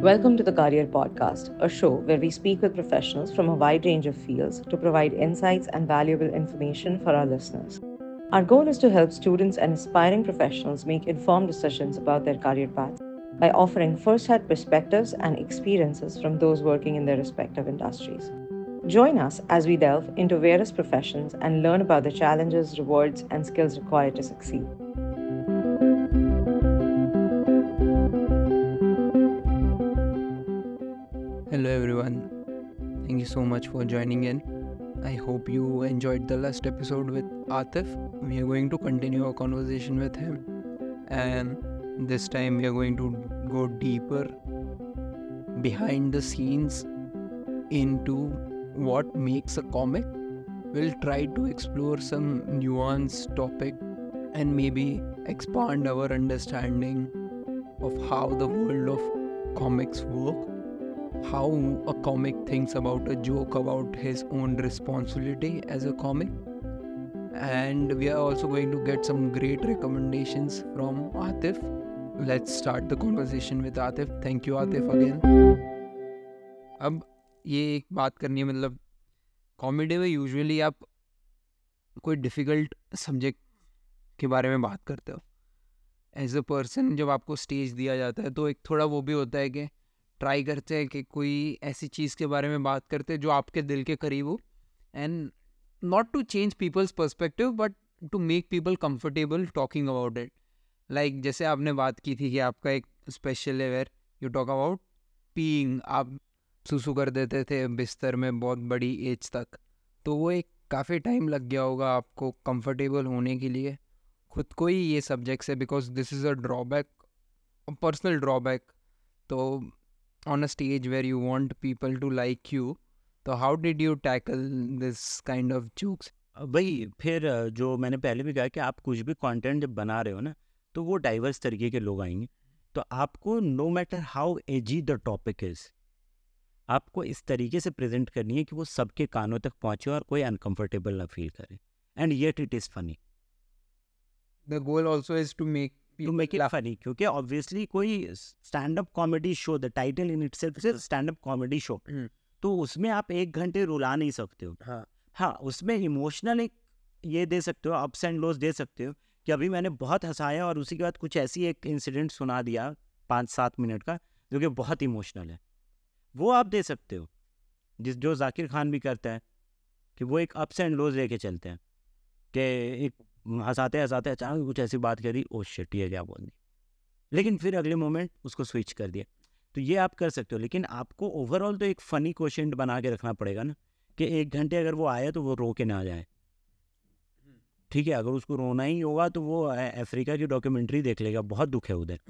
Welcome to the Career Podcast, a show where we speak with professionals from a wide range of fields to provide insights and valuable information for our listeners. Our goal is to help students and aspiring professionals make informed decisions about their career paths by offering first hand perspectives and experiences from those working in their respective industries. Join us as we delve into various professions and learn about the challenges, rewards, and skills required to succeed. Much for joining in. I hope you enjoyed the last episode with Atif. We are going to continue our conversation with him and this time we are going to go deeper behind the scenes into what makes a comic. We'll try to explore some nuanced topic and maybe expand our understanding of how the world of comics work how a comic thinks about a joke about his own responsibility as a comic and we are also going to get some great recommendations from Atif. Let's start the conversation with Atif. Thank you Atif again. अब ये एक बात करनी है मतलब comedy में usually आप कोई डिफ़िकल्ट सब्जेक्ट के बारे में बात करते हो एज अ पर्सन जब आपको स्टेज दिया जाता है तो एक थोड़ा वो भी होता है कि ट्राई करते हैं कि कोई ऐसी चीज़ के बारे में बात करते हैं जो आपके दिल के करीब हो। And not to change people's perspective but to make people comfortable talking about it like जैसे आपने बात की थी कि आपका एक स्पेशल है where you talk about peeing आप सुसु कर देते थे बिस्तर में बहुत बड़ी एज तक। तो वो एक काफ़ी टाइम लग गया होगा आपको कंफर्टेबल होने के लिए। खुद को ही ये सब्जेक्ट्स है because this is a drawback personal drawback तो on a stage where you want people to like you तो how did you tackle this kind of jokes भाई फिर जो मैंने पहले भी कहा कि आप कुछ भी कंटेंट जब बना रहे हो ना तो वो डाइवर्स तरीके के लोग आएँगे। तो आपको no matter how edgy the topic is आपको इस तरीके से प्रेजेंट करनी है कि वो सबके कानों तक पहुँचे और कोई अनकंफर्टेबल ना फील करे। And yet it is funny the goal also is to make to make it funny क्योंकि ऑब्वियसली कोई stand up comedy show the title in itself is stand up comedy show तो उसमें आप एक घंटे रुला नहीं सकते हो। हाँ। हाँ उसमें इमोशनल एक ये दे सकते हो अप्स एंड लोस दे सकते हो कि अभी मैंने बहुत हंसाया और उसी के बाद कुछ ऐसी एक इंसिडेंट सुना दिया पाँच सात मिनट का जो कि बहुत इमोशनल है। वो आप दे सकते हो जिस जो जाकिर खान भी करता है कि वो एक अप्स एंड लोज लेके चलते हैं कि एक हंसाते हंसाते अचानक कुछ ऐसी बात करी ओ शिट ये क्या बोल दी लेकिन फिर अगले मोमेंट उसको स्विच कर दिया। तो ये आप कर सकते हो लेकिन आपको ओवरऑल तो एक फ़नी क्वेश्चन बना के रखना पड़ेगा ना कि एक घंटे अगर वो आया तो वो रो के ना जाए। ठीक है अगर उसको रोना ही होगा तो वो अफ्रीका की डॉक्यूमेंट्री देख लेगा बहुत दुख है उधर।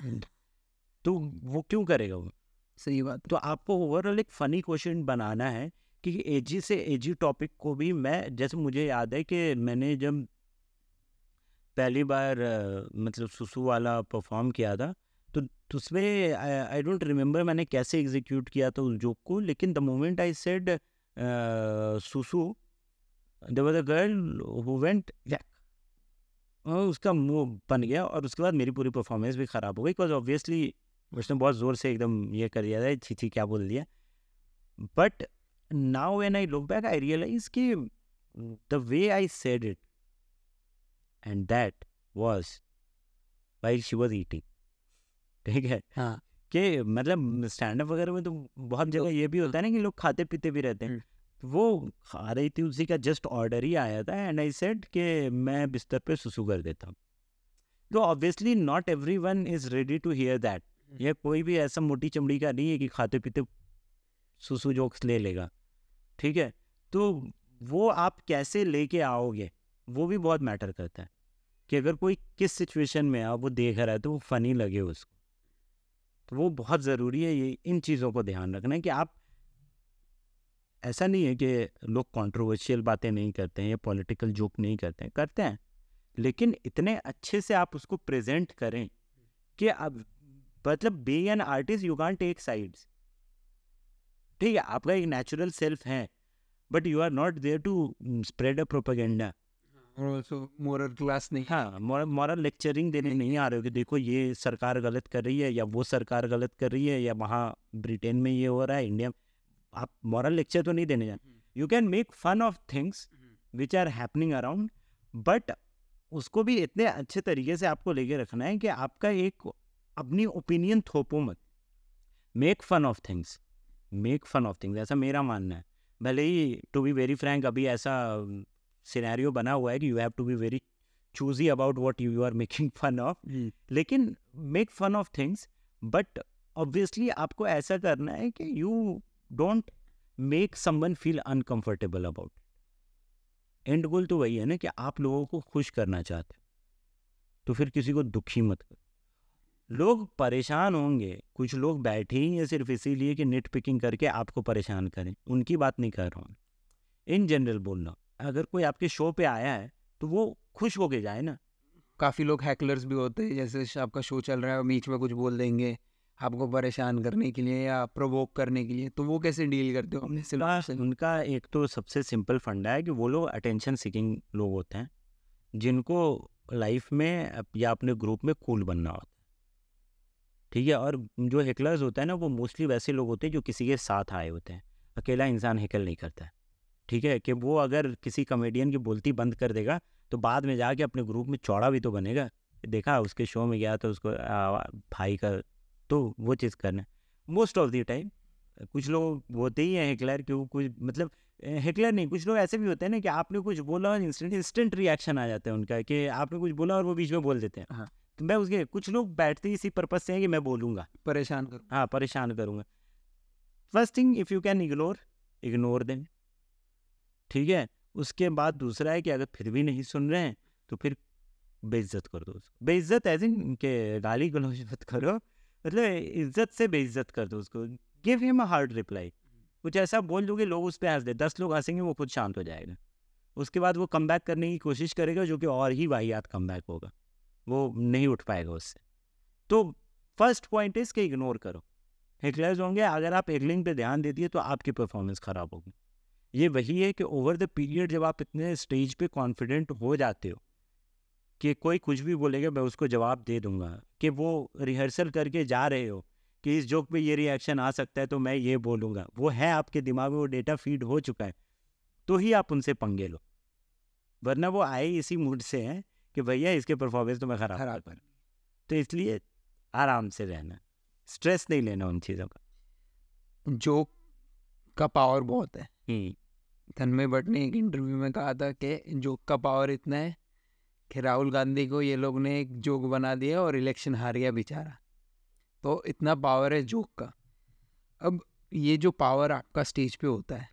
तो वो क्यों करेगा वो? सही बात। तो आपको ओवरऑल एक फ़नी क्वेश्चन बनाना है कि एजी से एजी टॉपिक को भी मैं जैसे मुझे याद है कि मैंने जब पहली बार मतलब सुसु वाला परफॉर्म किया था। तो उसमें आई डोंट रिमेम्बर मैंने कैसे एग्जीक्यूट किया था उस जोक को, लेकिन द मोमेंट आई सेड सुसु there was a girl who went उसका मुँह बन गया और उसके बाद मेरी पूरी परफॉर्मेंस भी ख़राब हो गई बिकॉज़ ऑब्वियसली उसने बहुत ज़ोर से एकदम ये कर दिया था, छी छी, क्या बोल दिया? But now when I look back I realise कि the way I said it and that was while she was eating ठीक है? हाँ। कि मतलब स्टैंड अप वगैरह में तो बहुत जगह ये भी होता है ना कि लोग खाते पीते भी रहते हैं। तो वो खा रही थी उसी का जस्ट ऑर्डर ही आया था एंड आई सेड कि मैं बिस्तर पे सुसु कर देता हूँ। तो obviously not everyone is ready to hear that ये कोई भी ऐसा मोटी चमड़ी का नहीं है कि खाते पीते सुसु जोक्स ले लेगा ठीक है? तो वो आप कैसे लेके आओगे? वो भी बहुत मैटर करता है। कि अगर कोई किस सिचुएशन में आप वो देख रहा है तो वो फ़नी लगे उसको। तो वो बहुत ज़रूरी है ये, इन चीज़ों को ध्यान रखना है कि आप ऐसा नहीं है कि लोग कंट्रोवर्शियल बातें नहीं करते हैं या पॉलिटिकल जोक नहीं करते हैं करते हैं। लेकिन इतने अच्छे से आप उसको प्रेजेंट करें कि अब मतलब be an artist you can take sides ठीक है, आपका एक नेचुरल सेल्फ है but you are not there to spread a propaganda moral class नहीं हाँ। मॉरल लेक्चरिंग देने नहीं आ रहे हो कि देखो ये सरकार गलत कर रही है या वो सरकार गलत कर रही है या वहाँ ब्रिटेन में ये हो रहा है इंडिया आप मॉरल लेक्चर तो नहीं देने जाए you can make fun of things which are happening around but उसको भी इतने अच्छे तरीके से आपको लेके रखना है कि आपका एक अपनी ओपिनियन थोपो मत। Make fun of things make fun of things ऐसा मेरा मानना है। भले ही टू बी वेरी फ्रैंक अभी ऐसा सिनेरियो बना हुआ है कि you have to be very choosy about what you are making fun of लेकिन make fun of things but obviously आपको ऐसा करना है कि you don't make someone feel uncomfortable about and goal तो वही है ना कि आप लोगों को खुश करना चाहते हो। तो फिर किसी को दुखी मत करो। लोग परेशान होंगे। कुछ लोग बैठे ही हैं सिर्फ़ इसीलिए कि नेट पिकिंग करके आपको परेशान करें। उनकी बात नहीं कर रहा हूँ। इन जनरल बोल रहा हूँ अगर कोई आपके शो पे आया है तो वो खुश होके जाए ना। काफ़ी लोग हैकलर्स भी होते हैं जैसे आपका शो चल रहा है बीच में कुछ बोल देंगे आपको परेशान करने के लिए या प्रोवोक करने के लिए तो वो कैसे डील करते हो अपने उनका एक तो सबसे सिंपल फंडा है कि वो लोग अटेंशन सीकिंग लोग होते हैं जिनको लाइफ में या अपने ग्रुप में कूल बनना होता है। ठीक है और जो हेकलर्स होता है ना वो मोस्टली वैसे लोग होते हैं जो किसी के साथ आए होते हैं अकेला इंसान हेकल नहीं करता है। ठीक है कि वो अगर किसी कॉमेडियन की बोलती बंद कर देगा तो बाद में जाके अपने ग्रुप में चौड़ा भी तो बनेगा। देखा उसके शो में गया तो उसको आ, भाई का तो वो चीज़ करना मोस्ट ऑफ़ द टाइम कुछ लोग होते ही हैं हेकलर क्यों कुछ मतलब हेकलर नहीं कुछ लोग ऐसे भी होते हैं ना कि आपने कुछ बोला और इंस्टेंट इंस्टेंट रिएक्शन आ जाता है उनका कि आपने कुछ बोला और वो बीच में बोल देते हैं। हाँ। तो मैं उसके कुछ लोग बैठते इसी पर्पज से हैं कि मैं बोलूँगा। परेशान करूँ। हाँ परेशान करूँगा। First thing if you can ignore ignore them ठीक है? उसके बाद दूसरा है कि अगर फिर भी नहीं सुन रहे हैं तो फिर बेइज्जत कर दो उसको। बेइज्जत ऐसे के गाली गलौज मत करो। मतलब इज़्ज़त से बेइज्जत कर दो उसको। Give him a hard reply कुछ ऐसा बोल दोगे, लोग उस पर हंस दे। दस लोग हंसेंगे, वो खुद शांत हो जाएगा। उसके बाद वो कम बैक करने की कोशिश करेगा, जो कि और ही वाहियात कम बैक होगा। वो नहीं उठ पाएगा उससे। तो फ़र्स्ट पॉइंट इज़ कि इग्नोर करो। हेकलर्स होंगे। अगर आप हेकलिंग पे ध्यान देती है तो आपकी परफॉर्मेंस ख़राब होगी। ये वही है कि ओवर द पीरियड जब आप इतने स्टेज पे कॉन्फिडेंट हो जाते हो कि कोई कुछ भी बोलेगा मैं उसको जवाब दे दूँगा कि वो रिहर्सल करके जा रहे हो कि इस जोक पे ये रिएक्शन आ सकता है तो मैं ये बोलूँगा। वो है आपके दिमाग में वो डेटा फ़ीड हो चुका है तो ही आप उनसे पंगे लो। वरना वो आए इसी मूड से हैं कि भैया इसके परफॉर्मेंस तो मैं ख़राब खराब कर तो इसलिए आराम से रहना स्ट्रेस नहीं लेना उन चीज़ों का। जोक का पावर बहुत है। हम्म। तन्मय भट्ट ने एक इंटरव्यू में कहा था कि जोक का पावर इतना है कि राहुल गांधी को ये लोग ने एक जोक बना दिया और इलेक्शन हार गया बेचारा। तो इतना पावर है जोक का। अब ये जो पावर आपका स्टेज पे होता है,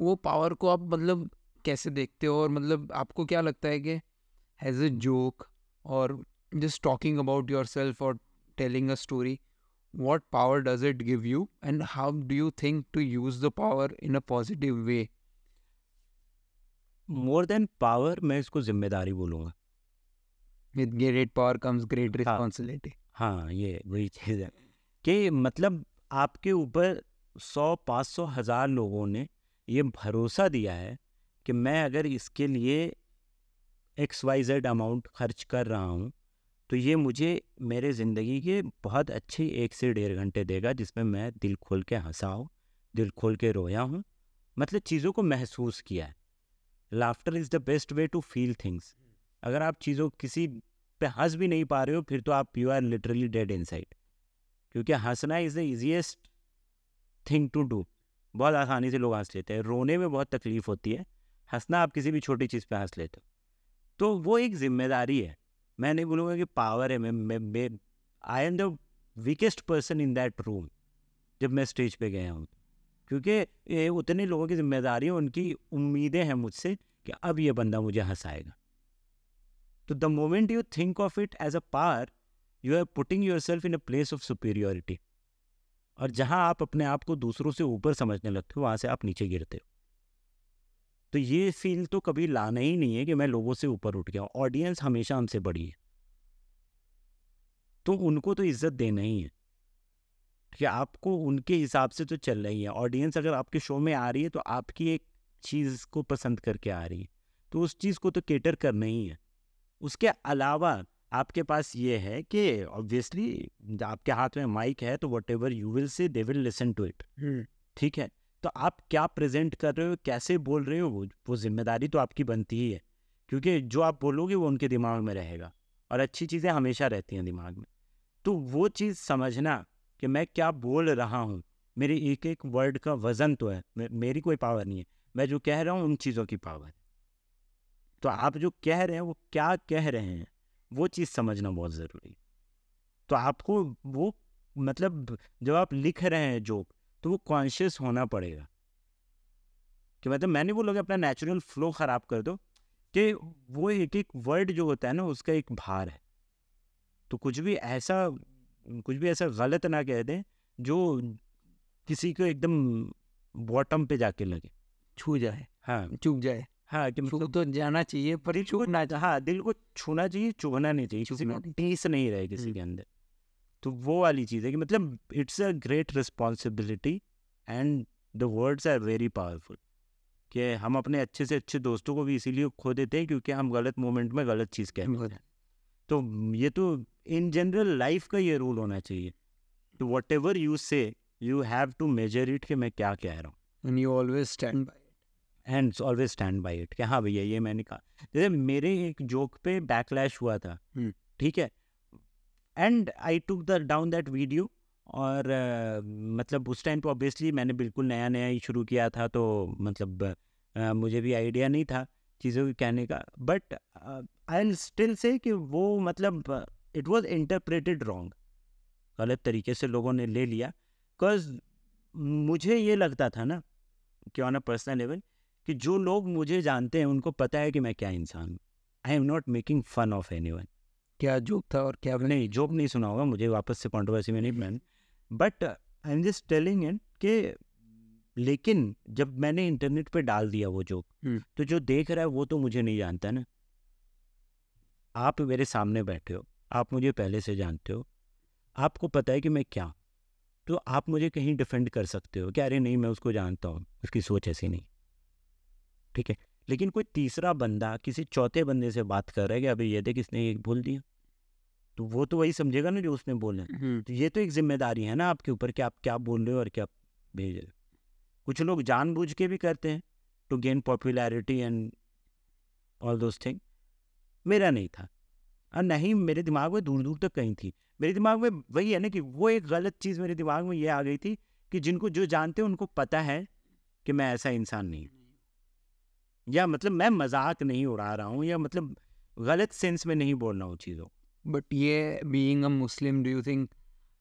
वो पावर को आप मतलब कैसे देखते हो? और मतलब आपको क्या लगता है कि as a joke or just talking about yourself और telling a story what power does it give you and how do you think to use the power in a positive way? More than power मैं इसको ज़िम्मेदारी बोलूँगा। With great power comes great responsibility हाँ ये वही चीज़ है कि मतलब आपके ऊपर सौ पाँच सौ हज़ार लोगों ने ये भरोसा दिया है कि मैं अगर इसके लिए एक्स वाई जेड अमाउंट खर्च कर रहा हूँ तो ये मुझे मेरे ज़िंदगी के बहुत अच्छे एक से डेढ़ घंटे देगा जिसमें मैं दिल खोल के हंसा हूँ, दिल खोल के रोया हूँ मतलब चीज़ों को महसूस किया है। Laughter is the best way to feel things अगर आप चीज़ों किसी पे हंस भी नहीं पा रहे हो, फिर तो आप you are literally dead in क्योंकि हंसना is the easiest thing to do बहुत आसानी से लोग हंस लेते हैं। रोने में बहुत तकलीफ़ होती है। हंसना आप किसी भी छोटी चीज़ पे हंस लेते हो। तो वो एक ज़िम्मेदारी है। मैं नहीं बोलूँगा कि पावर है, मैं मैं I am the weakest person in that room जब मैं स्टेज पे गया हूँ। क्योंकि उतने लोगों की ज़िम्मेदारी उनकी उम्मीदें हैं मुझसे कि अब ये बंदा मुझे हंसाएगा। तो the moment you think of it as a power you are putting yourself in a place of superiority और जहाँ आप अपने आप को दूसरों से ऊपर समझने लगते हो, वहाँ से आप नीचे गिरते हो। तो ये फील तो कभी लाना ही नहीं है कि मैं लोगों से ऊपर उठ गया ऑडियंस हमेशा हमसे बड़ी है। तो उनको तो इज़्ज़त देना ही है। कि आपको उनके हिसाब से तो चल रही है। ऑडियंस अगर आपके शो में आ रही है तो आपकी एक चीज़ को पसंद करके आ रही है। तो उस चीज़ को तो केटर करना ही है। उसके अलावा आपके पास ये है कि ऑब्वियसली आपके हाथ में माइक है तो what ever you will say they will listen to it ठीक है? तो आप क्या प्रेजेंट कर रहे हो, कैसे बोल रहे हो, वो वो ज़िम्मेदारी तो आपकी बनती ही है। क्योंकि जो आप बोलोगे वो उनके दिमाग में रहेगा और अच्छी चीज़ें हमेशा रहती हैं दिमाग में। तो वो चीज़ समझना कि मैं क्या बोल रहा हूँ, मेरी एक एक वर्ड का वज़न तो है मेरी कोई पावर नहीं है, मैं जो कह रहा हूँ उन चीज़ों की पावर है। तो आप जो कह रहे हैं, वो क्या कह रहे हैं, वो चीज़ समझना बहुत ज़रूरी तो आपको वो मतलब जब आप लिख रहे हैं जोक तो वो कॉन्शियस होना पड़ेगा। कि मतलब मैंने नहीं बोलूँगा अपना नेचुरल फ्लो ख़राब कर दो कि वो एक एक वर्ड जो होता है ना उसका एक भार है। तो कुछ भी ऐसा कुछ भी ऐसा गलत ना कह दें जो किसी को एकदम बॉटम पे जाके लगे। छू जाए। हाँ। चुप जाए। हाँ कि मतलब तो जाना चाहिए पर छूना हाँ दिल को छूना चाहिए चुभना नहीं चाहिए किसी को टीस नहीं रहे किसी के अंदर। तो वो वाली चीज़ है कि मतलब it's a great responsibility and the words are very powerful कि हम अपने अच्छे से अच्छे दोस्तों को भी इसीलिए खो देते हैं क्योंकि हम गलत मोमेंट में गलत चीज़ कहते हैं। तो ये तो इन जनरल लाइफ का ये रूल होना चाहिए। तो whatever you say you have to measure it कि मैं क्या कह रहा हूँ। And you always stand and always stand by it कि हाँ भैया ये मैंने कहा। जैसे मेरे एक जोक पे बैकलैश हुआ था। हम्म। ठीक है? And I took the down that video और uh, मतलब उस टाइम पे ऑब्वियसली मैंने बिल्कुल नया नया ही शुरू किया था तो मतलब uh, मुझे भी आइडिया नहीं था चीज़ों के कहने का। बट आई स्टिल से कि वो मतलब इट वॉज़ इंटरप्रेटेड रॉन्ग गलत तरीके से लोगों ने ले लिया। बिकॉज़ मुझे ये लगता था ना कि ऑन अ पर्सनल लेवल कि जो लोग मुझे जानते हैं उनको पता है कि मैं क्या इंसान हूँ। I am not making fun of anyone क्या जोक था और क्या नहीं जोक नहीं सुना होगा मुझे वापस से कॉन्ट्रोवर्सी में नहीं plan but I am just telling it कि लेकिन जब मैंने इंटरनेट पे डाल दिया वो जोक हम्म। तो जो देख रहा है वो तो मुझे नहीं जानता ना। आप मेरे सामने बैठे हो आप मुझे पहले से जानते हो आपको पता है कि मैं क्या? तो आप मुझे कहीं डिफेंड कर सकते हो कि अरे नहीं मैं उसको जानता हूँ उसकी सोच ऐसी नहीं। ठीक है? लेकिन कोई तीसरा बंदा किसी चौथे बंदे से बात कर रहा है कि अभी ये देख इसने एक बोल दिया। तो वो तो वही समझेगा ना जो उसने बोला हम्म। तो ये तो एक ज़िम्मेदारी है ना आपके ऊपर कि आप क्या बोल रहे हो और क्या भेज रहे हो। कुछ लोग जानबूझ के भी करते हैं to gain popularity and all those thing मेरा नहीं था। और नहीं मेरे दिमाग में दूर दूर तक कहीं थी। मेरे दिमाग में वही है ना कि वो एक गलत चीज़ मेरे दिमाग में ये आ गई थी कि जिनको जो जानते हैं उनको पता है कि मैं ऐसा इंसान नहीं या मतलब मैं मज़ाक नहीं उड़ा रहा हूँ या मतलब गलत सेंस में नहीं बोल रहा हूँ चीज़ों बट ये being a Muslim do you think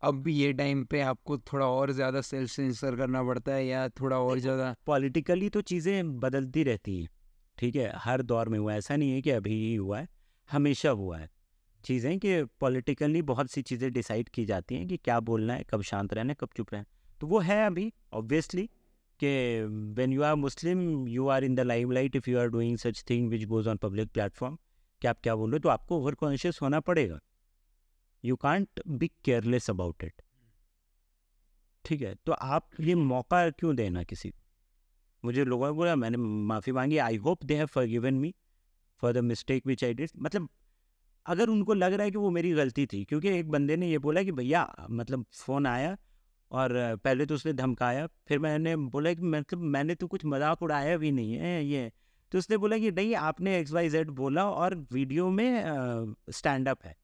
अब भी ये टाइम पे आपको थोड़ा और ज़्यादा सेल्फ सेंसर करना पड़ता है या थोड़ा और ज़्यादा? पॉलिटिकली तो चीज़ें बदलती रहती हैं ठीक है? हर दौर में हुआ ऐसा नहीं है कि अभी ही हुआ है हमेशा हुआ है। चीज़ें कि पॉलिटिकली बहुत सी चीज़ें डिसाइड की जाती हैं कि क्या बोलना है कब शांत रहना है कब चुप रहना तो वो है अभी ऑब्वियसली कि you are Muslim you are in the limelight if you are doing such thing which goes on public platform कि आप क्या बोल रहे हो? तो आपको ओवर कॉन्शियस होना पड़ेगा। You can't be careless about it ठीक है? तो आप ये मौका क्यों देना किसी को? मुझे लोगों ने बोला, मैंने माफ़ी मांगी I hope they have forgiven me for the mistake which I did मतलब अगर उनको लग रहा है कि वो मेरी गलती थी, क्योंकि एक बंदे ने ये बोला कि, भैया मतलब फ़ोन आया और पहले तो उसने धमकाया फिर मैंने बोला कि मतलब मैंने तो कुछ मज़ाक उड़ाया भी नहीं है ये। तो उसने बोला कि नहीं आपने एक्स वाई जेड बोला और वीडियो में स्टैंड अप है।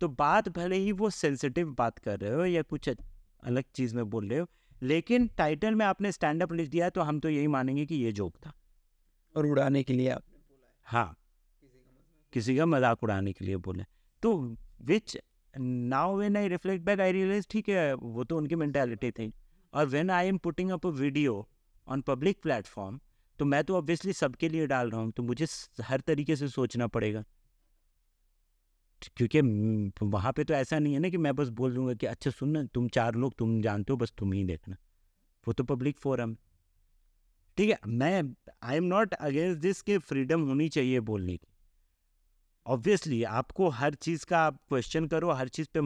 तो बात भले ही वो सेंसिटिव बात कर रहे हो या कुछ अलग चीज़ में बोल रहे हो लेकिन टाइटल में आपने स्टैंड अप लिख दिया तो हम तो यही मानेंगे कि ये जोक था। और उड़ाने के लिए आपने बोला हाँ। किसी का मज़ाक उड़ाने के लिए बोले। तो which now when I reflect back I realise ठीक है, वो तो उनकी मैंटेलिटी थी. और when I am putting up a video on public platform तो मैं तो ऑब्वियसली सबके लिए डाल रहा हूँ तो मुझे हर तरीके से सोचना पड़ेगा। क्योंकि वहाँ पे तो ऐसा नहीं है ना कि मैं बस बोल दूँगा कि अच्छा सुन ना, तुम चार लोग, तुम जानते हो, बस तुम ही देखना। वो तो पब्लिक फोरम ठीक है, मैं I am not against this के फ्रीडम होनी चाहिए बोलने की। ऑब्वियसली आपको हर चीज़ का आप क्वेश्चन करो हर चीज़ पे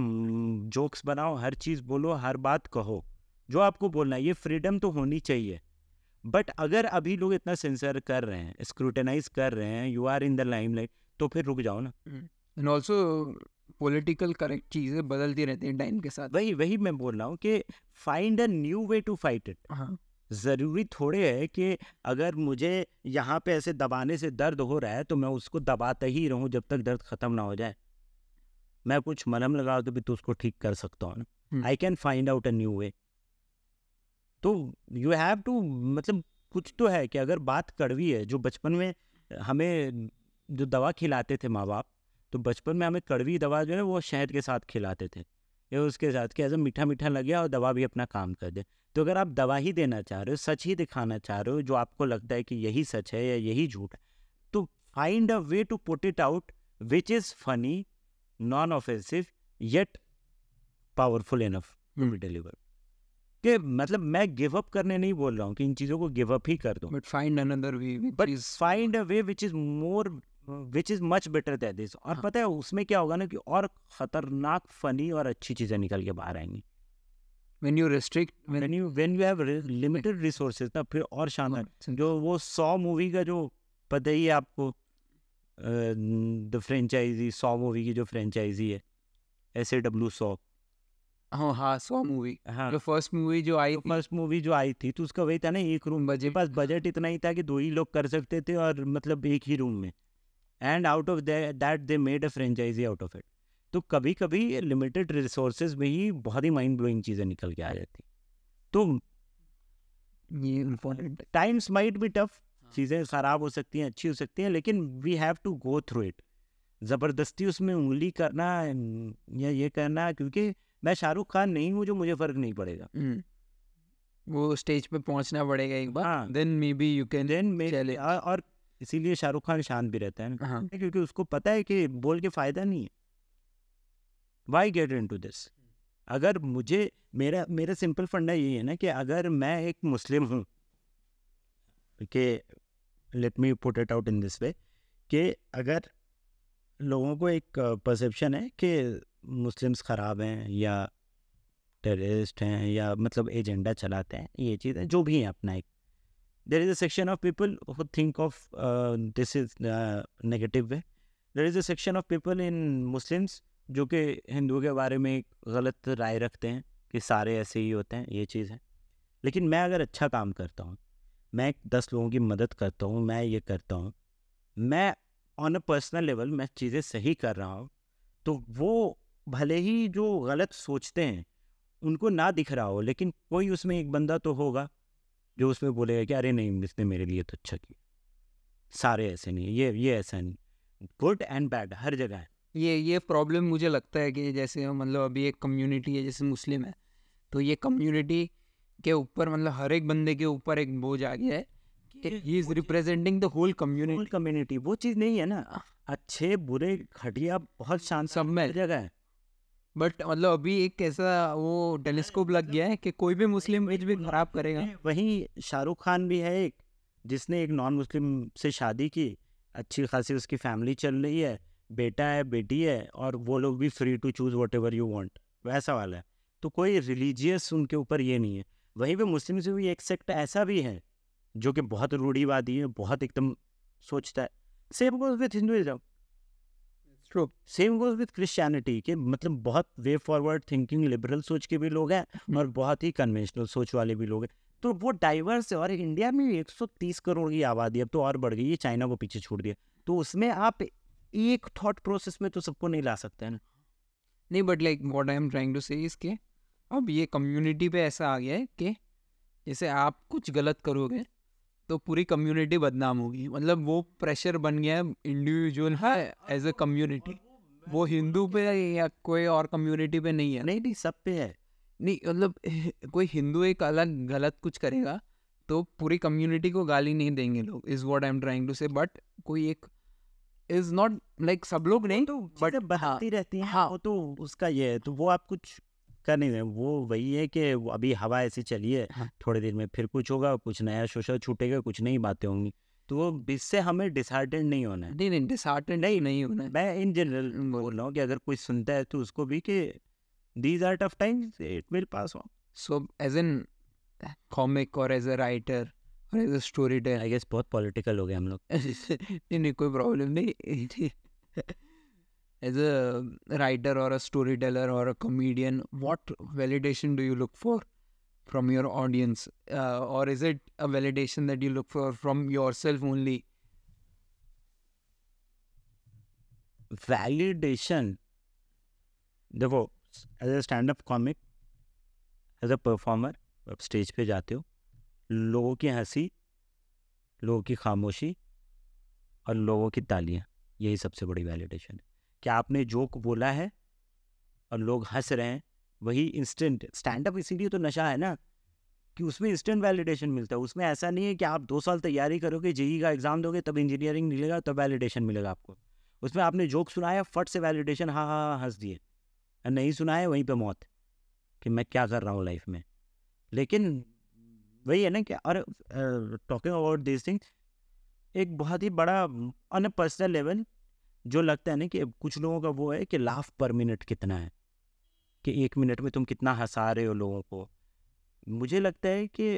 जोक्स बनाओ हर चीज़ बोलो हर बात कहो। जो आपको बोलना है ये फ्रीडम तो होनी चाहिए। बट अगर अभी लोग इतना सेंसर कर रहे हैं स्क्रूटनाइज कर रहे हैं you are in the limelight तो फिर रुक जाओ ना। एंड ऑल्सो पॉलिटिकल करेक्ट चीज़ें बदलती रहती हैं टाइम के साथ। वही वही मैं बोल रहा हूँ कि find a new way to fight it ज़रूरी थोड़े है कि अगर मुझे यहाँ पे ऐसे दबाने से दर्द हो रहा है तो मैं उसको दबाता ही रहूँ जब तक दर्द ख़त्म ना हो जाए। मैं कुछ मलम लगा के भी तो उसको ठीक कर सकता हूँ। I can find out a new way तो यू हैव टू मतलब कुछ तो है कि अगर बात कड़वी है जो बचपन में हमें जो दवा खिलाते थे माँ बाप तो बचपन में हमें कड़वी दवा जो है वो शहद के साथ खिलाते थे। या उसके साथ कि ऐसा मीठा मीठा लगे और दवा भी अपना काम कर दे। तो अगर आप दवा ही देना चाह रहे हो सच ही दिखाना चाह रहे हो जो आपको लगता है कि यही सच है या यही झूठ है तो find a way to put it out which is funny non offensive yet powerful enough to deliver कि मतलब मैं गिव अप करने नहीं बोल रहा हूँ कि इन चीज़ों को गिव अप ही कर दो। But find another way but find a way which is more which is much better than this और हाँ। पता है उसमें क्या होगा ना कि और खतरनाक फनी और अच्छी चीज़ें निकल के बाहर आएँगी। When you restrict when you when you have limited resources ना फिर और शानदार। जो वो सौ मूवी का जो पता ही है आपको द फ्रेंचाइजी सौ मूवी की जो फ्रेंचाइजी है एस ए डब्ल्यू सौ। हाँ हाँ सौ मूवी हाँ। जो फ़र्स्ट मूवी जो आई फ़र्स्ट मूवी जो आई थी तो उसका वही था ना एक रूम बजे पास बजट इतना ही था कि दो ही लोग कर सकते थे और मतलब एक ही रूम में। And out of that they made a franchise out of it तो कभी कभी लिमिटेड रिसोर्सेज में ही बहुत ही माइंड ब्लोइंग चीज़ें निकल के आ जाती तो ये important times might be tough चीज़ें ख़राब हो सकती हैं अच्छी हो सकती हैं लेकिन we have to go through it ज़बरदस्ती उसमें उंगली करना या ये करना क्योंकि मैं शाहरुख खान नहीं हूँ जो मुझे फ़र्क नहीं पड़ेगा। वो स्टेज पे पहुँचना पड़ेगा एक बार। Then maybe you can then और इसीलिए शाहरुख खान शांत भी रहता है ना। हाँ। क्योंकि उसको पता है कि बोल के फ़ायदा नहीं है। Why get into this अगर मुझे मेरा मेरा सिंपल फंडा यही है ना कि अगर मैं एक मुस्लिम हूँ कि let me put it out in this way कि अगर लोगों को एक परसेप्शन है कि मुस्लिम्स ख़राब हैं या टेररिस्ट हैं या मतलब एजेंडा चलाते हैं ये चीज़ें जो भी हैं अपना एक there is a section of people who think of uh, this is uh, negative way. There is a section of people in muslims जो कि हिंदुओं के बारे में एक गलत राय रखते हैं कि सारे ऐसे ही होते हैं ये चीज़ है। लेकिन मैं अगर अच्छा काम करता हूँ मैं दस लोगों की मदद करता हूँ मैं ये करता हूँ मैं ऑन अ पर्सनल लेवल मैं चीज़ें सही कर रहा हूँ तो वो भले ही जो गलत सोचते हैं उनको ना दिख रहा हो लेकिन कोई उसमें एक बंदा तो होगा। जो उसमें बोलेगा कि अरे नहीं इसने मेरे लिए तो अच्छा किया। सारे ऐसे नहीं ये ये ऐसा नहीं। गुड एंड बैड हर जगह है। ये ये प्रॉब्लम मुझे लगता है कि जैसे मतलब अभी एक कम्युनिटी है जैसे मुस्लिम है तो ये कम्युनिटी के ऊपर मतलब हर एक बंदे के ऊपर एक बोझ आ गया है ही is representing the whole community community वो चीज़ नहीं है ना। अच्छे बुरे घटिया बहुत शान सब में। जगह है। बट मतलब अभी एक ऐसा वो टेलीस्कोप लग गया है कि कोई भी मुस्लिम कुछ भी खराब करेगा। वहीं शाहरुख खान भी है एक, जिसने एक नॉन मुस्लिम से शादी की। अच्छी खासी उसकी फैमिली चल रही है, बेटा है, बेटी है, और वो लोग भी free to choose whatever you want वैसा वाला है। तो कोई रिलीजियस उनके ऊपर ये नहीं है। वहीं पे मुस्लिम से भी एक सेक्ट ऐसा भी है, जो कि बहुत रूढ़ीवादी है, बहुत एकदम सोचता है। Same goes with Hinduism true same goes with Christianity के मतलब बहुत वे फॉरवर्ड थिंकिंग लिबरल सोच के भी लोग हैं और बहुत ही कन्वेंशनल सोच वाले भी लोग हैं। तो वो डाइवर्स है और इंडिया में 130 करोड़ की आबादी अब तो और बढ़ गई है चाइना को पीछे छोड़ दिया। तो उसमें आप एक थॉट प्रोसेस में तो सबको नहीं ला सकते हैं ना? नहीं but like what I am trying to say इसके अब ये कम्युनिटी पे ऐसा आ गया है कि जैसे आप कुछ गलत करोगे तो पूरी कम्युनिटी बदनाम होगी। मतलब वो प्रेशर बन गया है इंडिविजुअल है एज अ कम्युनिटी वो हिंदू पे है या कोई और कम्युनिटी पे नहीं है? नहीं नहीं सब पे है। नहीं मतलब कोई हिंदू एक अलग गलत कुछ करेगा तो पूरी कम्युनिटी को गाली नहीं देंगे लोग is what I am trying to say but कोई एक इज़ नॉट लाइक सब लोग नहीं तो बट बढ़ती रहती हैं हाँ। वो तो उसका ये है तो वो आप कुछ कर नहीं रहे वो वही है कि अभी हवा ऐसी चली है हाँ। थोड़ी देर में फिर कुछ होगा कुछ नया शोशा छूटेगा कुछ नई बातें होंगी। तो वो इससे हमें डिसहार्टेड नहीं होना है। नहीं नहीं डिसहार्टेंड नहीं नहीं होना है। मैं इन जनरल बोल। रहा हूँ कि अगर कोई सुनता है तो उसको भी कि these are tough times it will pass on so as an comic और एज a राइटर और as a storyteller I guess बहुत पॉलिटिकल हो गए हम लोग। नहीं नहीं कोई प्रॉब्लम नहीं। as a writer or a storyteller or a comedian what validation do you look for from your audience uh, or is it a validation that you look for from yourself only validation देखो as a stand up comic as a performer आप stage पे जाते हो लोगों की हँसी लोगों की खामोशी और लोगों की तालियाँ यही सबसे बड़ी वैलिडेशन है कि आपने जोक बोला है? और लोग हंस रहे हैं। वही इंस्टेंट स्टैंड अप इसीलिए तो नशा है ना, कि उसमें इंस्टेंट वैलिडेशन मिलता है। उसमें ऐसा नहीं है कि आप दो साल तैयारी करोगे, जेई का एग्ज़ाम दोगे, तब इंजीनियरिंग मिलेगा, तब वैलिडेशन मिलेगा आपको। उसमें आपने जोक सुनाया, फट से वैलिडेशन हाँ हाँ हाँ हंस दिए। नहीं सुनाया वहीं पे मौत, कि मैं क्या कर रहा हूँ लाइफ में। लेकिन वही है ना कि, और टॉकिंग अबाउट दिस थिंग एक बहुत ही बड़ा ऑन ए पर्सनल लेवल जो लगता है ना कि कुछ लोगों का वो है कि लाफ पर मिनट कितना है, कि एक मिनट में तुम कितना हंसा रहे हो लोगों को। मुझे लगता है कि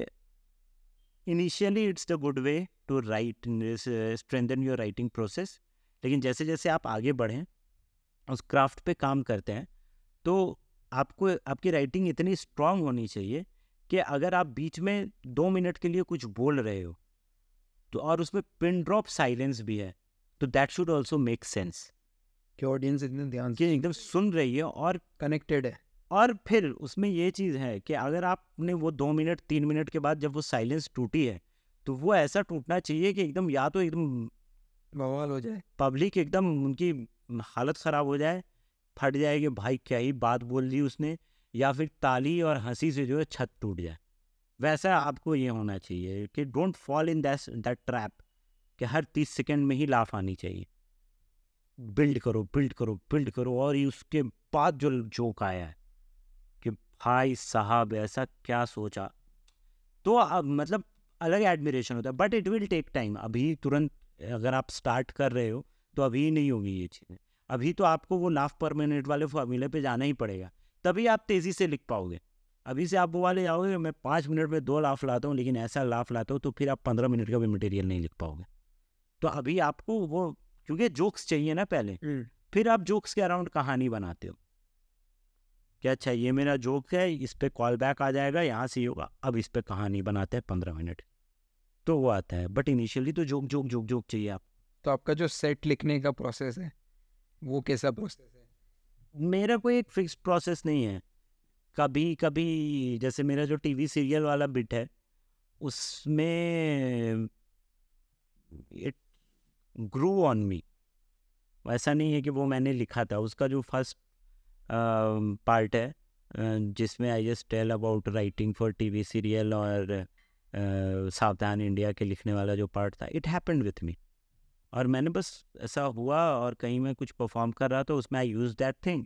initially it's the good way to write strengthen your writing process लेकिन जैसे जैसे आप आगे बढ़ें, उस क्राफ्ट पे काम करते हैं तो आपको, आपकी राइटिंग इतनी स्ट्रांग होनी चाहिए कि अगर आप बीच में दो मिनट के लिए कुछ बोल रहे हो तो और उसमें पिन ड्रॉप साइलेंस भी है। तो that should also make sense कि ऑडियंस इतने ध्यान से एकदम सुन रही है और कनेक्टेड है। और फिर उसमें ये चीज़ है कि अगर आपने वो दो मिनट तीन मिनट के बाद जब वो साइलेंस टूटी है तो वो ऐसा टूटना चाहिए कि एकदम या तो एकदम बवाल हो जाए। पब्लिक एकदम उनकी हालत ख़राब हो जाए फट जाएगी भाई क्या ही बात बोल दी उसने या फिर ताली और हँसी से जो है छत टूट जाए। वैसा आपको ये होना चाहिए कि don't fall in that that trap कि हर तीस सेकेंड में ही लाफ आनी चाहिए। बिल्ड करो बिल्ड करो बिल्ड करो और उसके बाद जो जोक आया है कि भाई साहब ऐसा क्या सोचा। तो अब मतलब अलग एडमिरेशन होता है but it will take time अभी तुरंत अगर आप स्टार्ट कर रहे हो तो अभी नहीं होगी ये चीज़ें। अभी तो आपको वो लाफ पर मिनट वाले फॉर्मूले पे जाना ही पड़ेगा। तभी आप तेज़ी से लिख पाओगे। अभी से आप वो वाले जाओगे, मैं पाँच मिनट में दो लाफ लाता हूँ, लेकिन ऐसा लाफ लाता हूँ तो फिर आप पंद्रह मिनट का भी मटेरियल नहीं लिख पाओगे। तो अभी आपको वो क्योंकि जोक्स चाहिए ना पहले। फिर आप जोक्स के अराउंड कहानी बनाते हो। क्या अच्छा ये मेरा जोक है इस पर कॉल बैक आ जाएगा यहाँ से होगा अब इस पर कहानी बनाते हैं पंद्रह मिनट। तो वो आता है बट इनिशियली तो जोक जोक जोक जोक चाहिए आप तो आपका जो सेट लिखने का प्रोसेस है वो कैसा प्रोसेस है? मेरा कोई एक फिक्स प्रोसेस नहीं है। कभी कभी जैसे मेरा जो टीवी सीरियल वाला बिट है उसमें इट ग्रू ऑन मी। ऐसा नहीं है कि वो मैंने लिखा था, उसका जो फ़र्स्ट पार्ट है जिसमें I just tell about writing for TV serial और सावधान इंडिया के लिखने वाला जो पार्ट था इट हैपेंड विथ मी और मैंने बस ऐसा हुआ और कहीं मैं कुछ परफॉर्म कर रहा था, उसमें आई यूज़ दैट थिंग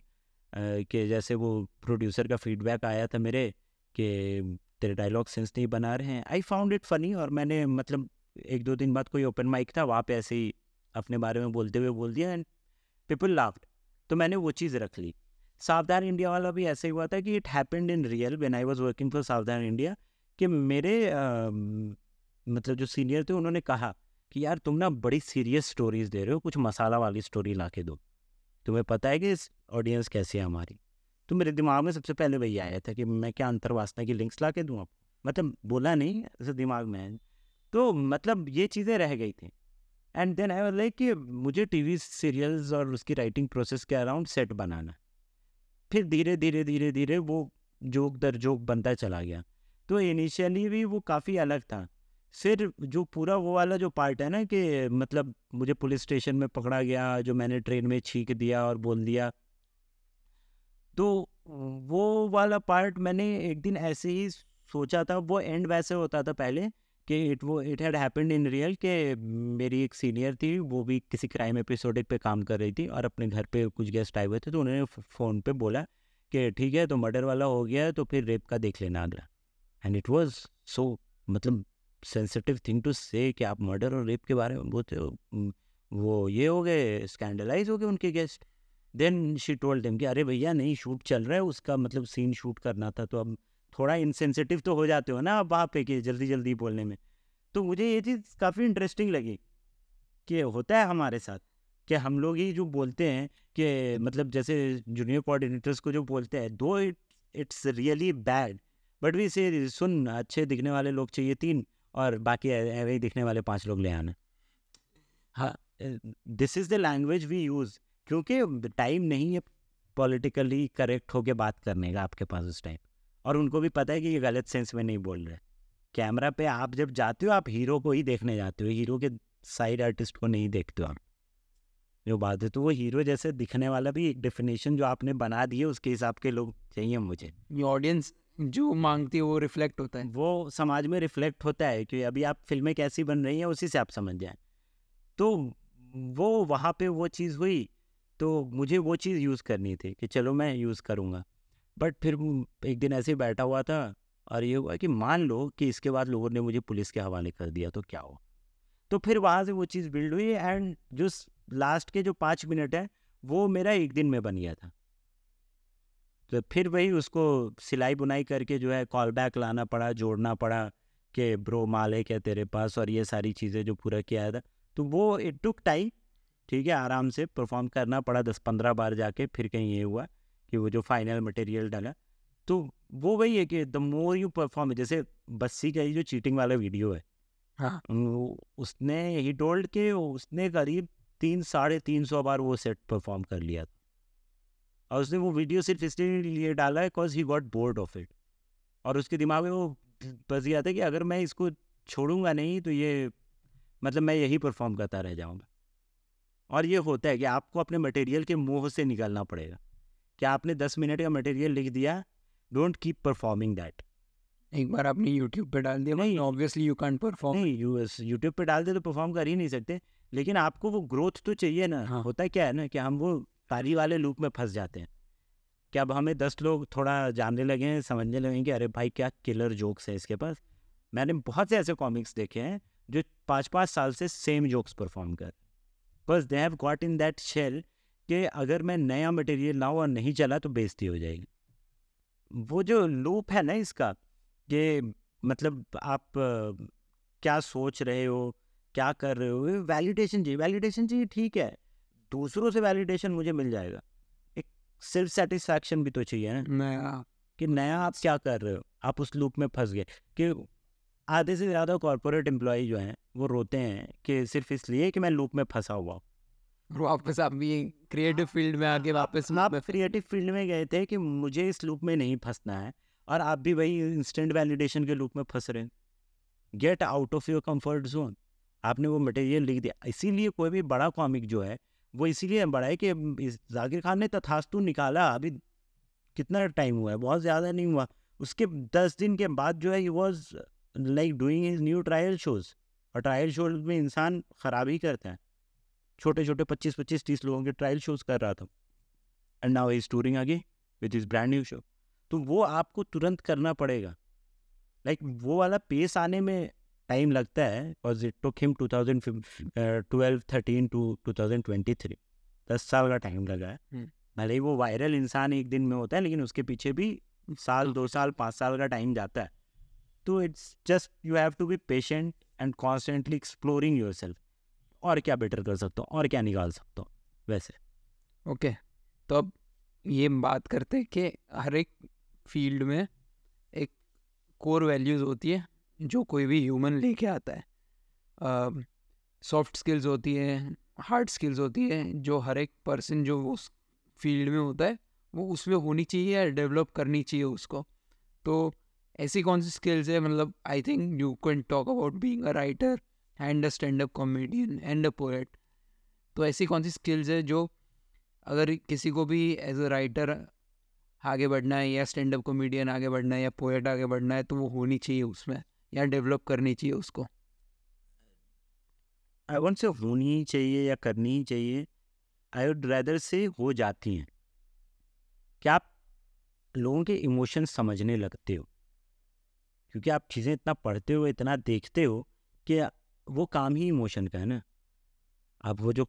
कि जैसे वो प्रोड्यूसर का फीडबैक आया था मेरे, कि तेरे डायलॉग सेंस नहीं बना रहे हैं। आई फाउंड इट फ़नी और मैंने मतलब एक दो दिन बाद कोई ओपन माइक था वहाँ पे ऐसे ही अपने बारे में बोलते हुए बोल दिया एंड पीपल लाफ्ड तो मैंने वो चीज़ रख ली। सावधान इंडिया वाला भी ऐसे ही हुआ था कि it happened in real when I was working for Savdhaan India कि मेरे आ, मतलब जो सीनियर थे उन्होंने कहा कि यार तुम ना बड़ी सीरियस स्टोरीज दे रहे हो कुछ मसाला वाली स्टोरी ला के दो। तुम्हें पता है कि इस ऑडियंस कैसी है हमारी। तो मेरे दिमाग में सबसे पहले वही आया था कि मैं क्या अंतरवासना की लिंक्स ला के दूँ आपको मतलब बोला नहीं ऐसे दिमाग में तो मतलब ये चीज़ें रह गई थी। एंड देन आई लाइक कि मुझे टीवी सीरियल्स और उसकी राइटिंग प्रोसेस के अराउंड सेट बनाना। फिर धीरे धीरे धीरे धीरे वो जोक दर जोक बनता चला गया। तो इनिशियली भी वो काफ़ी अलग था। फिर जो पूरा वो वाला जो पार्ट है ना कि मतलब मुझे पुलिस स्टेशन में पकड़ा गया, जो मैंने ट्रेन में छींक दिया और बोल दिया। तो वो वाला पार्ट मैंने एक दिन ऐसे ही सोचा था, वो एंड वैसे होता था पहले कि इट वो it had happened in real कि मेरी एक सीनियर थी, वो भी किसी क्राइम एपिसोडिक पे काम कर रही थी और अपने घर पे कुछ गेस्ट आए हुए थे तो उन्होंने फ़ोन पे बोला कि ठीक है तो मर्डर वाला हो गया तो फिर रेप का देख लेना अगला एंड इट वॉज़ सो मतलब सेंसिटिव थिंग टू से कि आप मर्डर और रेप के बारे में बोलते हो वो ये हो गए स्कैंडलाइज हो गए उनके guest then she told them कि अरे भैया नहीं शूट चल रहा है, उसका मतलब सीन शूट करना था तो अब थोड़ा इनसेंसिटिव तो हो जाते हो ना आप वहाँ पे कि जल्दी जल्दी बोलने में। तो मुझे ये चीज़ काफ़ी इंटरेस्टिंग लगी कि होता है हमारे साथ कि हम लोग ही जो बोलते हैं कि मतलब जैसे जूनियर कोऑर्डिनेटर्स को जो बोलते हैं दो it it's really bad but we say सुन, अच्छे दिखने वाले लोग चाहिए तीन और बाकी ही दिखने वाले पाँच लोग ले आना। हाँ this is the language we use क्योंकि टाइम नहीं है पॉलिटिकली करेक्ट होके बात करने का आपके पास उस टाइम और उनको भी पता है कि ये गलत सेंस में नहीं बोल रहे। कैमरा पे आप जब जाते हो आप हीरो को ही देखने जाते हो हीरो के साइड आर्टिस्ट को नहीं देखते हो आप। जो बात है तो वो हीरो जैसे दिखने वाला भी एक डेफिनेशन जो आपने बना दी है उसके हिसाब के लोग चाहिए मुझे। ये ऑडियंस जो मांगती है वो रिफ्लेक्ट होता है। वो समाज में रिफ्लेक्ट होता है कि अभी आप फ़िल्में कैसी बन रही हैं उसी से आप समझ जाएँ। तो वो वहाँ पे वो चीज़ हुई तो मुझे वो चीज़ यूज़ करनी थी कि चलो मैं यूज़ करूँगा। बट फिर एक दिन ऐसे ही बैठा हुआ था और ये हुआ कि मान लो कि इसके बाद लोगों ने मुझे पुलिस के हवाले कर दिया तो क्या हो तो फिर वहाँ से वो चीज़ बिल्ड हुई एंड जो लास्ट के जो पाँच मिनट है, वो मेरा एक दिन में बन गया था। तो फिर वही उसको सिलाई बुनाई करके जो है कॉल बैक लाना पड़ा, जोड़ना पड़ा कि, ब्रो माल है क्या तेरे पास और ये सारी चीज़ें जो पूरा किया था तो वो इट टुक टाइम ठीक है, आराम से परफॉर्म करना पड़ा दस पंद्रह बार जाके, फिर कहीं ये हुआ। कि वो जो फाइनल मटेरियल डाला तो वो वही है कि द मोर यू परफॉर्म जैसे बस्सी का ये जो चीटिंग वाला वीडियो है हाँ। उसने ही टोल्ड के उसने करीब तीन साढ़े तीन सौ बार वो सेट परफॉर्म कर लिया था। और उसने वो वीडियो सिर्फ़ इसलिए लिए डाला है because he got bored of it और उसके दिमाग में वो बस गया था कि अगर मैं इसको छोड़ूँगा नहीं तो ये मतलब मैं यही परफॉर्म करता रह जाऊँगा। और ये होता है कि आपको अपने मटेरियल के मुँह से निकालना पड़ेगा। कि आपने दस मिनट का मटेरियल लिख दिया? डोंट कीप परफॉर्मिंग दैट एक बार आपने यूट्यूब पे डाल दिया नहीं। ऑब्वियसली यू कैंट परफॉर्म नहीं यूएस यूट्यूब पे डाल दे तो परफॉर्म कर ही नहीं सकते। लेकिन आपको वो ग्रोथ तो चाहिए ना। हाँ. होता क्या है ना कि हम वो तारी वाले लूप में फंस जाते हैं। कि अब हमें दस लोग थोड़ा जानने लगे हैं समझने लगे कि अरे भाई क्या किलर जोक्स है इसके पास। मैंने बहुत से ऐसे कॉमिक्स देखे हैं जो पाँच पाँच साल से सेम जोक्स परफॉर्म कर बस they have got in that shell कि अगर मैं नया मटेरियल लाऊँ और नहीं चला तो बेइज्जती हो जाएगी। वो जो लूप है ना इसका कि मतलब आप क्या सोच रहे हो क्या कर रहे हो वैलिडेशन चाहिए। वैलिडेशन चाहिए ठीक है। दूसरों से वैलिडेशन मुझे मिल जाएगा। एक सेल्फ सेटिस्फैक्शन भी तो चाहिए ना। नया। कि नया आप क्या कर रहे हो? आप उस लूप में फंस गए। कि आधे से ज़्यादा कॉरपोरेट एम्प्लॉय जो हैं वो रोते हैं कि सिर्फ़ इसलिए कि मैं लूप में फंसा हुआ हूँ। वापस आप भी क्रिएटिव फ़ील्ड में आके वापस आप क्रिएटिव फ़ील्ड में गए थे कि मुझे इस लूप में नहीं फंसना है और आप भी वही इंस्टेंट वैलिडेशन के लूप में फंस रहे हैं। Get out of your comfort zone आपने वो मटेरियल लिख दिया। इसीलिए कोई भी बड़ा कॉमिक जो है वो इसीलिए बड़ा है कि जाकिर खान ने तथास्तु निकाला। अभी कितना टाइम हुआ है? बहुत ज़्यादा नहीं हुआ। उसके दस दिन के बाद जो है he was like doing new trial shows और ट्रायल शोज़ में इंसान ख़राब ही करता है। छोटे छोटे पच्चीस पच्चीस तीस लोगों के ट्रायल शोज़ कर रहा था। एंड नाउ इज़ टूरिंग आगे with is brand new show तो वो आपको तुरंत करना पड़ेगा। लाइक like, वो वाला पेस आने में टाइम लगता है because it took him two thousand twelve thirteen to two thousand twenty three दस साल का टाइम लगा है। हम्म। भले ही वो वायरल इंसान एक दिन में होता है लेकिन उसके पीछे भी साल दो साल पाँच साल का टाइम जाता है। तो it's just you have to be patient and constantly exploring yourself और क्या बेटर कर सकता हूँ और क्या निकाल सकता हूँ वैसे। ओके. तो अब ये बात करते हैं कि हर एक फ़ील्ड में एक कोर वैल्यूज़ होती है जो कोई भी ह्यूमन लेके आता है। सॉफ्ट uh, स्किल्स होती है हार्ड स्किल्स होती है जो हर एक पर्सन जो उस फ़ील्ड में होता है वो उसमें होनी चाहिए या डेवलप करनी चाहिए उसको। तो ऐसी कौन सी स्किल्स है? मतलब I think you can talk about being a writer and a stand up comedian and a poet तो ऐसी कौन सी स्किल्स है जो अगर किसी को भी एज अ राइटर आगे बढ़ना है या स्टैंड अप कॉमेडियन आगे बढ़ना है या पोएट आगे बढ़ना है तो वो होनी चाहिए उसमें या डेवलप करनी चाहिए उसको? आई वॉन्ट से होनी ही चाहिए या करनी ही चाहिए। आई वुड रैदर से हो जाती हैं। क्या आप लोगों के इमोशन समझने लगते हो? क्योंकि आप चीज़ें इतना पढ़ते हो, इतना देखते हो कि वो काम ही इमोशन का है ना। आप वो जो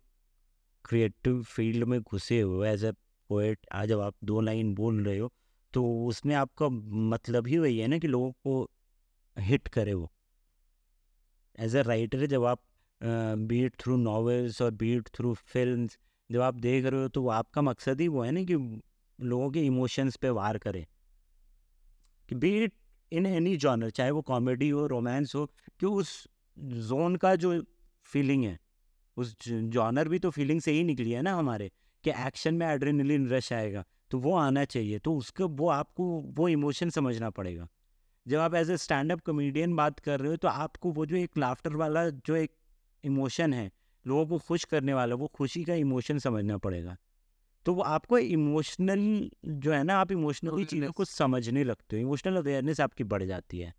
क्रिएटिव फ़ील्ड में घुसे हो एज ए पोएट आज जब आप दो लाइन बोल रहे हो तो उसमें आपका मतलब ही वही है ना कि लोगों को हिट करे वो। एज अ राइटर जब आप बीट थ्रू नॉवेल्स और बीट थ्रू फ़िल्म जब आप देख रहे हो तो आपका मकसद ही वो है ना कि लोगों के इमोशंस पे वार करें। कि बीट इन एनी जॉनर चाहे वो कॉमेडी हो रोमांस हो, कि उस जोन का जो फीलिंग है उस जॉनर भी तो फीलिंग से ही निकली है ना हमारे कि एक्शन में एड्रेनलिन रश आएगा तो वो आना चाहिए तो उसका वो आपको वो इमोशन समझना पड़ेगा। जब आप as a stand up comedian बात कर रहे हो तो आपको वो जो एक लाफ्टर वाला जो एक इमोशन है लोगों को खुश करने वाला वो खुशी का इमोशन समझना पड़ेगा। तो वो आपको इमोशनल जो है ना आप इमोशनली चीज़ों को समझने लगते हो इमोशनल अवेयरनेस आपकी बढ़ जाती है।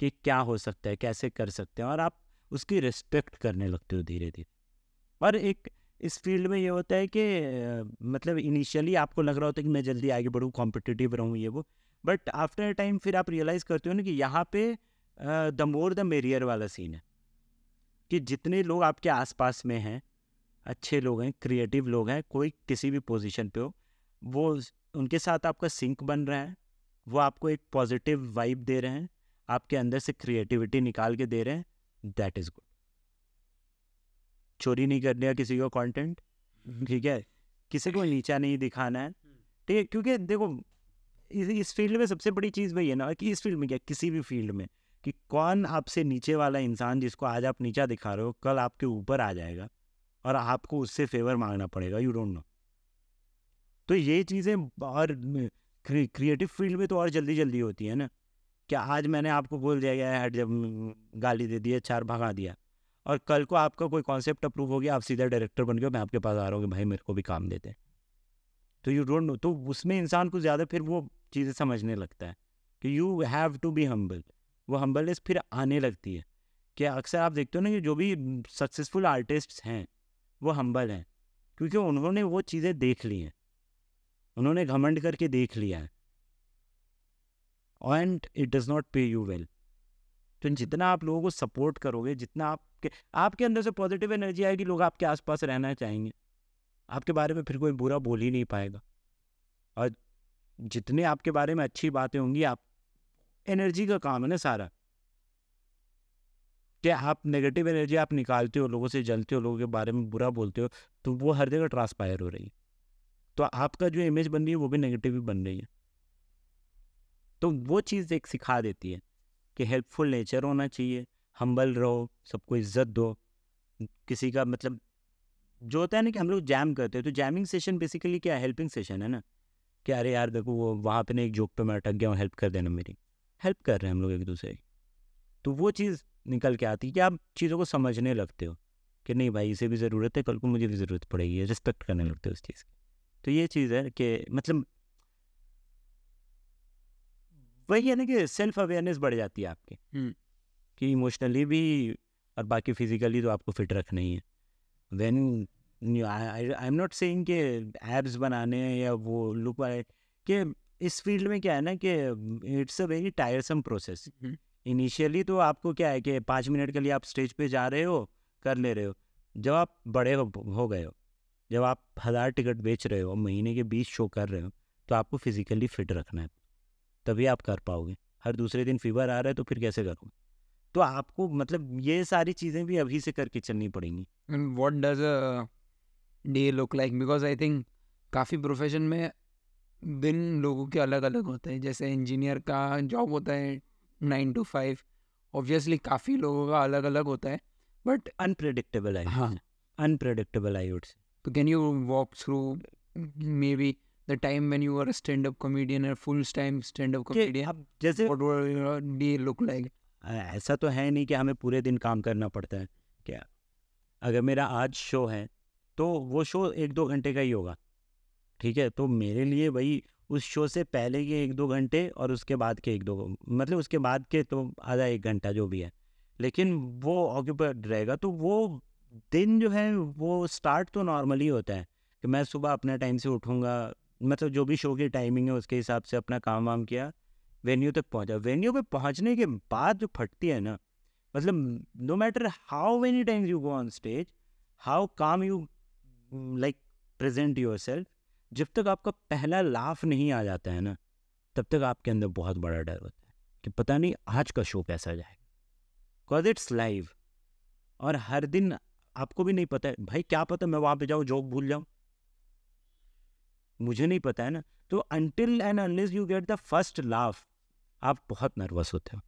कि क्या हो सकता है, कैसे कर सकते हैं और आप उसकी रिस्पेक्ट करने लगते हो धीरे धीरे और एक इस फ़ील्ड में ये होता है कि मतलब इनिशियली आपको लग रहा होता है कि मैं जल्दी आगे बढ़ूँ कॉम्पिटिटिव रहूँ ये वो बट आफ्टर टाइम फिर आप रियलाइज़ करते हो ना कि यहाँ पे द मोर द मेरियर वाला सीन है। कि जितने लोग आपके आसपास में हैं, अच्छे लोग हैं क्रिएटिव लोग हैं, कोई किसी भी पोजीशन पे हो, वो उनके साथ आपका सिंक बन रहा है, वो आपको एक पॉजिटिव वाइब दे रहे हैं आपके अंदर से क्रिएटिविटी निकाल के दे रहे हैं दैट इज़ गुड चोरी नहीं करने का किसी को कंटेंट ठीक है? किसी को नीचा नहीं दिखाना है, ठीक है? क्योंकि देखो, इस फ़ील्ड में सबसे बड़ी चीज़ वही है ना कि इस फ़ील्ड में क्या, किसी भी फ़ील्ड में कि कौन आपसे नीचे वाला इंसान जिसको आज आप नीचा दिखा रहे हो, कल आपके ऊपर आ जाएगा और आपको उससे फेवर मांगना पड़ेगा यू डोंट नो तो ये चीज़ें और क्रिएटिव फ़ील्ड में तो और जल्दी जल्दी होती है ना। क्या आज मैंने आपको बोल दिया गया है, जब गाली दे दी चार भगा दिया। और कल को आपका कोई कॉन्सेप्ट अप्रूव हो गया, आप सीधा डायरेक्टर बन गए मैं आपके पास आ रहा हूँ भाई मेरे को भी काम देते तो यू डोंट नो तो उसमें इंसान को ज़्यादा फिर वो चीज़ें समझने लगता है कि you have to be humble वो हम्बलनेस फिर आने लगती है। कि अक्सर आप देखते हो ना कि जो भी सक्सेसफुल आर्टिस्ट हैं, वो हम्बल हैं, क्योंकि उन्होंने वो चीज़ें देख ली हैं। उन्होंने घमंड करके देख लिया है। And it does not pay you well तो जितना आप लोगों को सपोर्ट करोगे, जितना आपके आपके अंदर से पॉजिटिव एनर्जी आएगी, लोग आपके आसपास रहना चाहेंगे। आपके बारे में फिर कोई बुरा बोल ही नहीं पाएगा। और जितने आपके बारे में अच्छी बातें होंगी, आप एनर्जी का काम है ना सारा। क्या आप नेगेटिव एनर्जी आप निकालते हो, लोगों से जलते हो, लोगों के बारे में बुरा बोलते हो तो वो हर जगह ट्रांसपायर हो रही है। तो आपका जो इमेज बन रही है, वो भी नेगेटिव ही बन रही है। तो वो चीज़ एक सिखा देती है कि हेल्पफुल नेचर होना चाहिए हम्बल रहो, सबको इज़्ज़त दो। किसी का मतलब जो होता है ना कि हम लोग जैम करते हैं तो जैमिंग सेशन बेसिकली क्या हेल्पिंग सेशन है ना? कि अरे यार देखो वो वहाँ पे ना एक जोक पे मैं अटक गया हूँ हेल्प कर देना मेरी। हेल्प कर रहे हैं हम लोग एक दूसरे। की तो वो चीज़ निकल के आती है कि आप चीज़ों को समझने लगते हो कि नहीं भाई, इसे भी ज़रूरत है, कल को मुझे भी ज़रूरत पड़ेगी रिस्पेक्ट करने लगते हो उस चीज़ की। तो ये चीज़ है कि मतलब वही है ना कि सेल्फ अवेयरनेस बढ़ जाती है आपकी। कि इमोशनली भी और बाकी फिजिकली तो आपको फिट रखना ही है। When I am not saying कि एब्स बनाने या वो लुक वाले कि इस फ़ील्ड में क्या है ना कि it's a very tiresome process initially तो आपको क्या है कि पाँच मिनट के लिए आप स्टेज पे जा रहे हो कर ले रहे हो। जब आप बड़े हो, हो गए हो जब आप हज़ार टिकट बेच रहे हो महीने के बीस शो कर रहे हो तो आपको फिजिकली फिट रखना है। तभी आप कर पाओगे। हर दूसरे दिन फीवर आ रहा है तो फिर कैसे करोगे? तो आपको मतलब ये सारी चीज़ें भी अभी से करके चलनी पड़ेंगी। What does day look like because I think काफ़ी प्रोफेशन में दिन लोगों के अलग अलग होते हैं। जैसे इंजीनियर का जॉब होता है नाइन टू फाइव ऑब्वियसली काफ़ी लोगों का अलग अलग होता है बट अनप्रडिक्टेबल है। हाँ अनप्रडिक्टेबल आई वुड तो can you walk through maybe the time when you are a stand up comedian और full time stand up comedian जैसे what would your day look like ऐसा तो है नहीं कि हमें पूरे दिन काम करना पड़ता है क्या? अगर मेरा आज शो है तो वो शो एक दो घंटे का ही होगा ठीक है? तो मेरे लिए वही उस शो से पहले के एक दो घंटे और उसके बाद के एक दो मतलब उसके बाद के तो आधा एक घंटा जो भी है लेकिन वो ऑक्यूपाइड रहेगा तो वो दिन जो है वो स्टार्ट तो नॉर्मली होता है कि मैं सुबह अपने टाइम से उठूँगा मतलब जो भी शो की टाइमिंग है, उसके हिसाब से अपना काम वाम किया वेन्यू तक पहुँचा। वेन्यू पे पहुँचने के बाद जो फटती है ना मतलब no matter how many times you go on stage how calm you like present yourself जब तक आपका पहला लाफ नहीं आ जाता है ना, तब तक आपके अंदर बहुत बड़ा डर होता है कि पता नहीं आज का शो कैसा जाएगा। बिकॉज़ इट्स लाइव और हर दिन आपको भी नहीं पता है, भाई, क्या पता मैं वहाँ पे जाऊँ जॉब भूल जाऊँ? मुझे नहीं पता है ना। तो until and unless you get the first laugh आप बहुत नर्वस होते हो।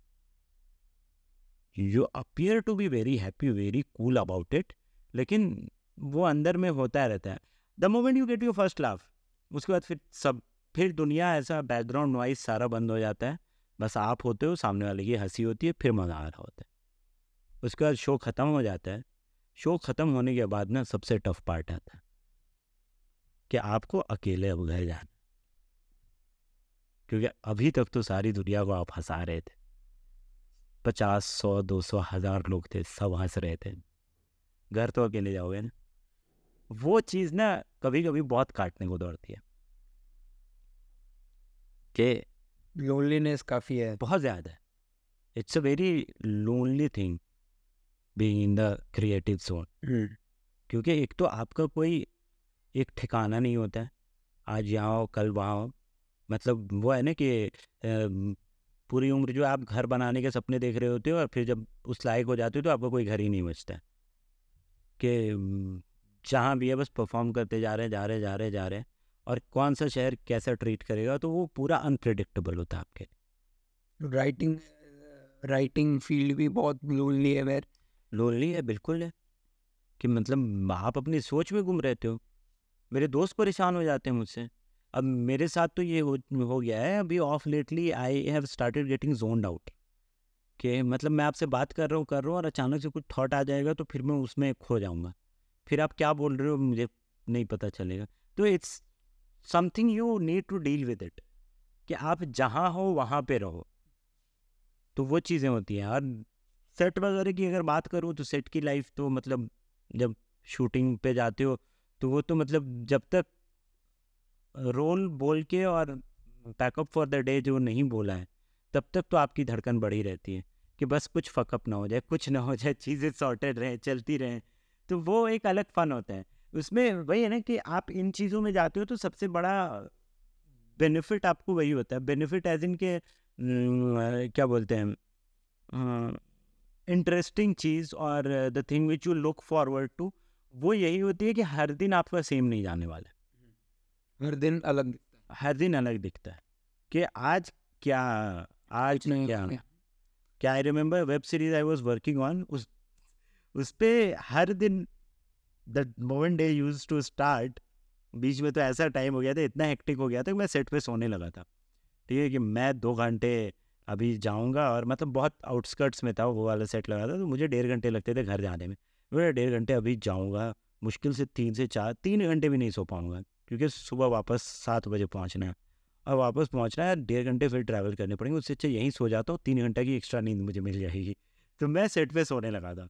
You appear to be very happy very cool about it लेकिन वो अंदर में होता रहता है। The moment you get your first laugh उसके बाद फिर सब, फिर दुनिया ऐसा बैकग्राउंड नॉइज़ सारा बंद हो जाता है। बस आप होते हो, सामने वाले की हँसी होती है, फिर मज़ा आ रहा होता है। उसके बाद शो ख़त्म हो जाता है। शो ख़त्म होने के बाद ना सबसे टफ पार्ट आता है। कि आपको अकेले अब घर जाना। क्योंकि अभी तक तो सारी दुनिया को आप हंसा रहे थे। पचास सौ दो सौ हज़ार लोग थे सब हंस रहे थे। घर तो अकेले जाओगे ना। वो चीज़ ना कभी कभी बहुत काटने को दौड़ती है। कि लोनलीनेस काफ़ी है। बहुत ज़्यादा है। It's a very lonely thing being in the creative zone क्योंकि एक तो आपका कोई एक ठिकाना नहीं होता है। आज यहाँ हो कल वहाँ हो। मतलब वो है ना कि पूरी उम्र जो आप घर बनाने के सपने देख रहे होते हो और फिर जब उस लायक हो जाते हो तो आपका कोई घर ही नहीं बचता। कि जहाँ भी है बस परफॉर्म करते जा रहे हैं जा रहे जा रहे जा रहे हैं। और कौन सा शहर कैसा ट्रीट करेगा तो वो पूरा अनप्रडिक्टेबल होता है आपके राइटिंग राइटिंग फ़ील्ड भी बहुत लोनली है मेरे लोनली है बिल्कुल है। कि मतलब आप अपनी सोच में घूम रहते हो। मेरे दोस्त परेशान हो जाते हैं मुझसे। अब मेरे साथ तो ये हो, हो गया है अभी of lately I have started getting zone out कि मतलब मैं आपसे बात कर रहा हूँ कर रहा हूँ और अचानक से कुछ थॉट आ जाएगा तो फिर मैं उसमें खो जाऊँगा। फिर आप क्या बोल रहे हो मुझे नहीं पता चलेगा। तो it's something you need to deal with it कि आप जहाँ हो वहाँ पे रहो। तो वो चीज़ें होती हैं। और सेट वगैरह की अगर बात करूँ तो सेट की लाइफ तो मतलब जब शूटिंग पे जाते हो तो वो तो मतलब जब तक रोल बोल के और पैकअप फॉर द डे जो नहीं बोला है, तब तक तो आपकी धड़कन बढ़ी रहती है कि बस कुछ फकअप ना हो जाए, कुछ ना हो जाए, चीज़ें सॉर्टेड रहें, चलती रहें। तो वो एक अलग फ़न होता है। उसमें वही है ना कि आप इन चीज़ों में जाते हो तो सबसे बड़ा बेनिफिट आपको वही होता है। बेनिफिट एज इन के क्या बोलते हैं इंटरेस्टिंग चीज़ और the thing which you look forward to वो यही होती है कि हर दिन आपका सेम नहीं जाने वाला हर दिन अलग दिखता हर दिन अलग दिखता है कि आज क्या आज नहीं क्या क्या I remember web series I was working on उस उस पर हर दिन the moment they use to start बीच में तो ऐसा टाइम हो गया था इतना हेक्टिक हो गया था कि मैं सेट पे सोने लगा था। ठीक है कि मैं दो घंटे अभी जाऊँगा और मतलब बहुत आउटस्कर्ट्स में था वो वाला सेट लगा था तो मुझे डेढ़ घंटे लगते थे घर जाने में। मैं डेढ़ घंटे अभी जाऊँगा, मुश्किल से तीन से चार, तीन घंटे भी नहीं सो पाऊँगा, क्योंकि सुबह वापस सात बजे पहुँचना है। और वापस पहुँचना है डेढ़ घंटे फिर ट्रैवल करने पड़ेंगे, उससे अच्छा यहीं सो जाता हूँ, तीन घंटे की एक्स्ट्रा नींद मुझे मिल जाएगी। तो मैं सेट पे सोने लगा था।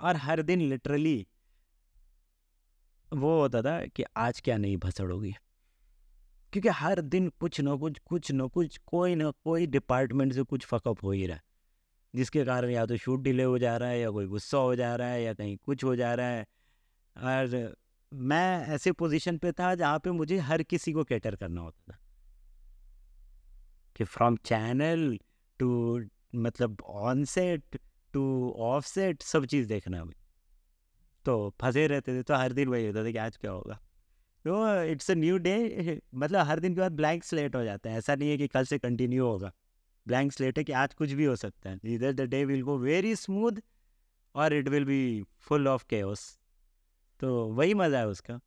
और हर दिन लिटरली वो होता था कि आज क्या नहीं भसड़ होगी। क्योंकि हर दिन कुछ ना कुछ कुछ ना कुछ, कोई ना कोई डिपार्टमेंट से कुछ फकअप हो ही रहा जिसके कारण या तो शूट डिले हो जा रहा है या कोई गुस्सा हो जा रहा है या कहीं कुछ हो जा रहा है। और मैं ऐसे पोजीशन पे था जहाँ पे मुझे हर किसी को कैटर करना होता था। कि फ्रॉम चैनल टू मतलब on set to off set सब चीज़ देखना है तो फंसे रहते थे तो हर दिन वही होता था कि आज क्या होगा। तो इट्स अ न्यू डे मतलब हर दिन के बाद ब्लैंक स्लेट हो जाता है। ऐसा नहीं है कि कल से कंटिन्यू होगा। ब्लैंक स्लेट है कि आज कुछ भी हो सकता है। इधर the day will go very smooth और it will be full of chaos तो वही मज़ा है उसका।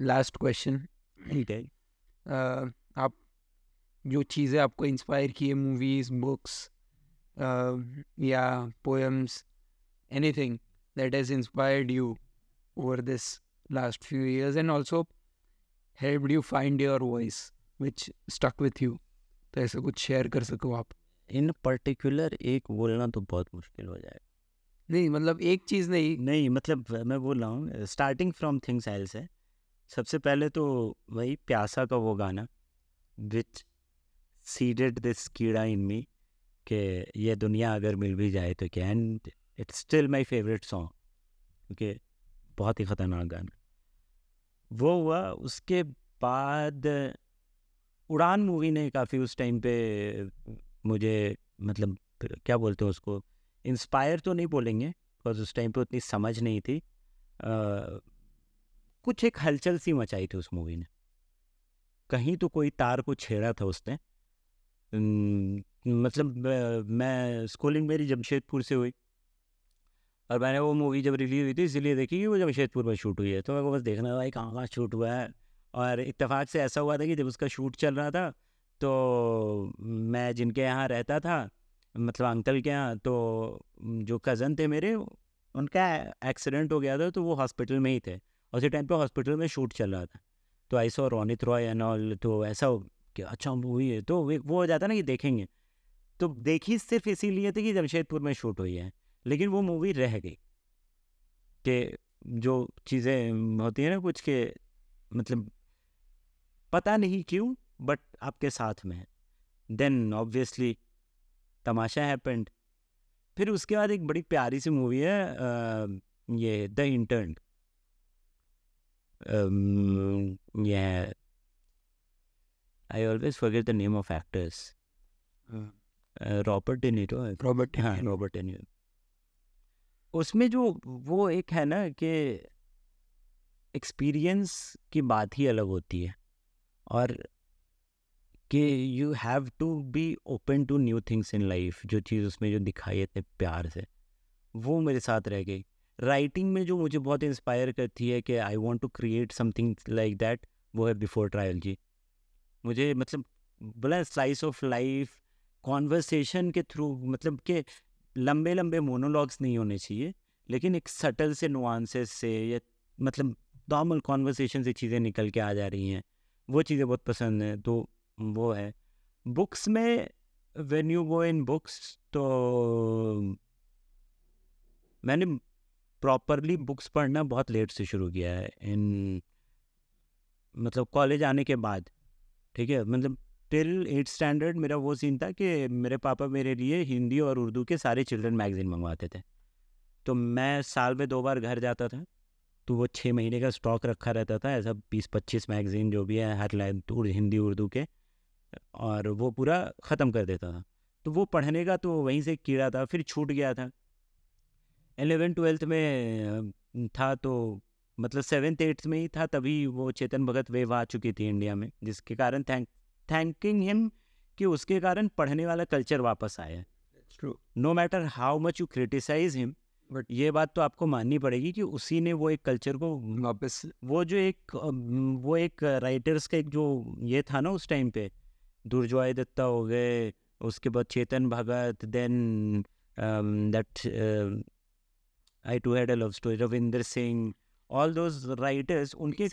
लास्ट क्वेश्चन ठीक है। आप जो चीज़ें आपको इंस्पायर की है मूवीज़ बुक्स या poems anything that has inspired you over this last few years and also helped you find your voice which stuck with you. तो ऐसा कुछ शेयर कर सको आप? इन पर्टिकुलर एक बोलना तो बहुत मुश्किल हो जाएगा। नहीं मतलब एक चीज़ नहीं। नहीं मतलब मैं बोल रहा हूँ स्टार्टिंग फ्रॉम थिंग्स एल्स है। सबसे पहले तो वही प्यासा का वो गाना विच सीडेड दिस कीड़ा इन मी कि ये दुनिया अगर मिल भी जाए तो क्या? And it's still my favourite song क्योंकि बहुत ही ख़तरनाक गाना। वो हुआ उसके बाद उड़ान मूवी ने काफ़ी उस टाइम पे मुझे मतलब क्या बोलते हैं उसको इंस्पायर तो नहीं बोलेंगे बिकॉज़ उस टाइम पे उतनी समझ नहीं थी। आ, कुछ एक हलचल सी मचाई थी उस मूवी ने। कहीं तो कोई तार को छेड़ा था उसने। मतलब मैं स्कूलिंग मेरी जमशेदपुर से हुई। और मैंने वो मूवी जब रिलीज़ हुई थी इसलिए देखी कि वो जमशेदपुर में शूट हुई है। तो मेरे को बस देखना भाई कहाँ कहाँ शूट हुआ है। और इत्तेफाक से ऐसा हुआ था कि जब उसका शूट चल रहा था तो मैं जिनके यहाँ रहता था मतलब अंकल के यहाँ तो जो कज़न थे मेरे, उनका एक्सीडेंट हो गया था तो वो हॉस्पिटल में ही थे। उसी टाइम पे हॉस्पिटल में शूट चल रहा था। तो I saw Ronit Roy and all तो ऐसा हो कि अच्छा मूवी है तो वो हो जाता ना कि देखेंगे। तो देखी सिर्फ़ इसीलिए थी कि जमशेदपुर में शूट हुई है, लेकिन वो मूवी रह गई। कि जो चीज़ें होती हैं ना कुछ के मतलब पता नहीं क्यों बट आपके साथ में है। देन ऑब्वियसली तमाशा हैपेंड फिर उसके बाद एक बड़ी प्यारी सी मूवी है आ, ये द इंटर्न ये I always forget the name of actors Robert De Niro Robert हाँ रॉबर्ट डेनिरो उसमें जो वो एक है ना कि एक्सपीरियंस की बात ही अलग होती है। और कि you have to be open to new things in life जो चीज़ उसमें जो दिखाई है प्यार से, वो मेरे साथ रह गई। राइटिंग में जो मुझे बहुत इंस्पायर करती है कि I want to create something like that वो है बिफोर ट्रायल जी। मुझे मतलब बोला स्लाइस ऑफ़ लाइफ कॉन्वर्सेशन के थ्रू मतलब के लंबे लंबे मोनोलॉग्स नहीं होने चाहिए, लेकिन एक सटल से नुआंसेस से, या मतलब नॉर्मल कॉन्वर्सेशन से चीज़ें निकल के आ जा रही हैं। वो चीज़ें बहुत पसंद हैं तो वो है। बुक्स में when you go in books तो मैंने प्रॉपरली बुक्स पढ़ना बहुत लेट से शुरू किया है इन मतलब कॉलेज आने के बाद, ठीक है? मतलब टिल एट स्टैंडर्ड मेरा वो सीन था कि मेरे पापा मेरे लिए हिंदी और उर्दू के सारे चिल्ड्रन मैगज़ीन मंगवाते थे। तो मैं साल में दो बार घर जाता था। तो वो छः महीने का स्टॉक रखा रहता था ऐसा बीस पच्चीस मैगज़ीन जो भी है हर लाइन हिंदी उर्दू के और वो पूरा ख़त्म कर देता था। तो वो पढ़ने का तो वहीं से कीड़ा था फिर छूट गया था। एलेवन ट्वेल्थ में था तो मतलब सेवन्थ एट्थ में ही था तभी वो चेतन भगत वेव आ चुकी थी इंडिया में जिसके कारण थैंक थैंकिंग हिम कि उसके कारण पढ़ने वाला कल्चर वापस आया। No matter how much you criticize him but ये बात तो आपको माननी पड़ेगी कि उसी ने वो एक कल्चर को वापस वो जो एक वो एक राइटर्स का एक जो ये था ना उस टाइम पे दुर्जॉय दत्ता हो गए उसके बाद Chetan Bhagat then that I too had a love story Ravinder Singh all those writers उनके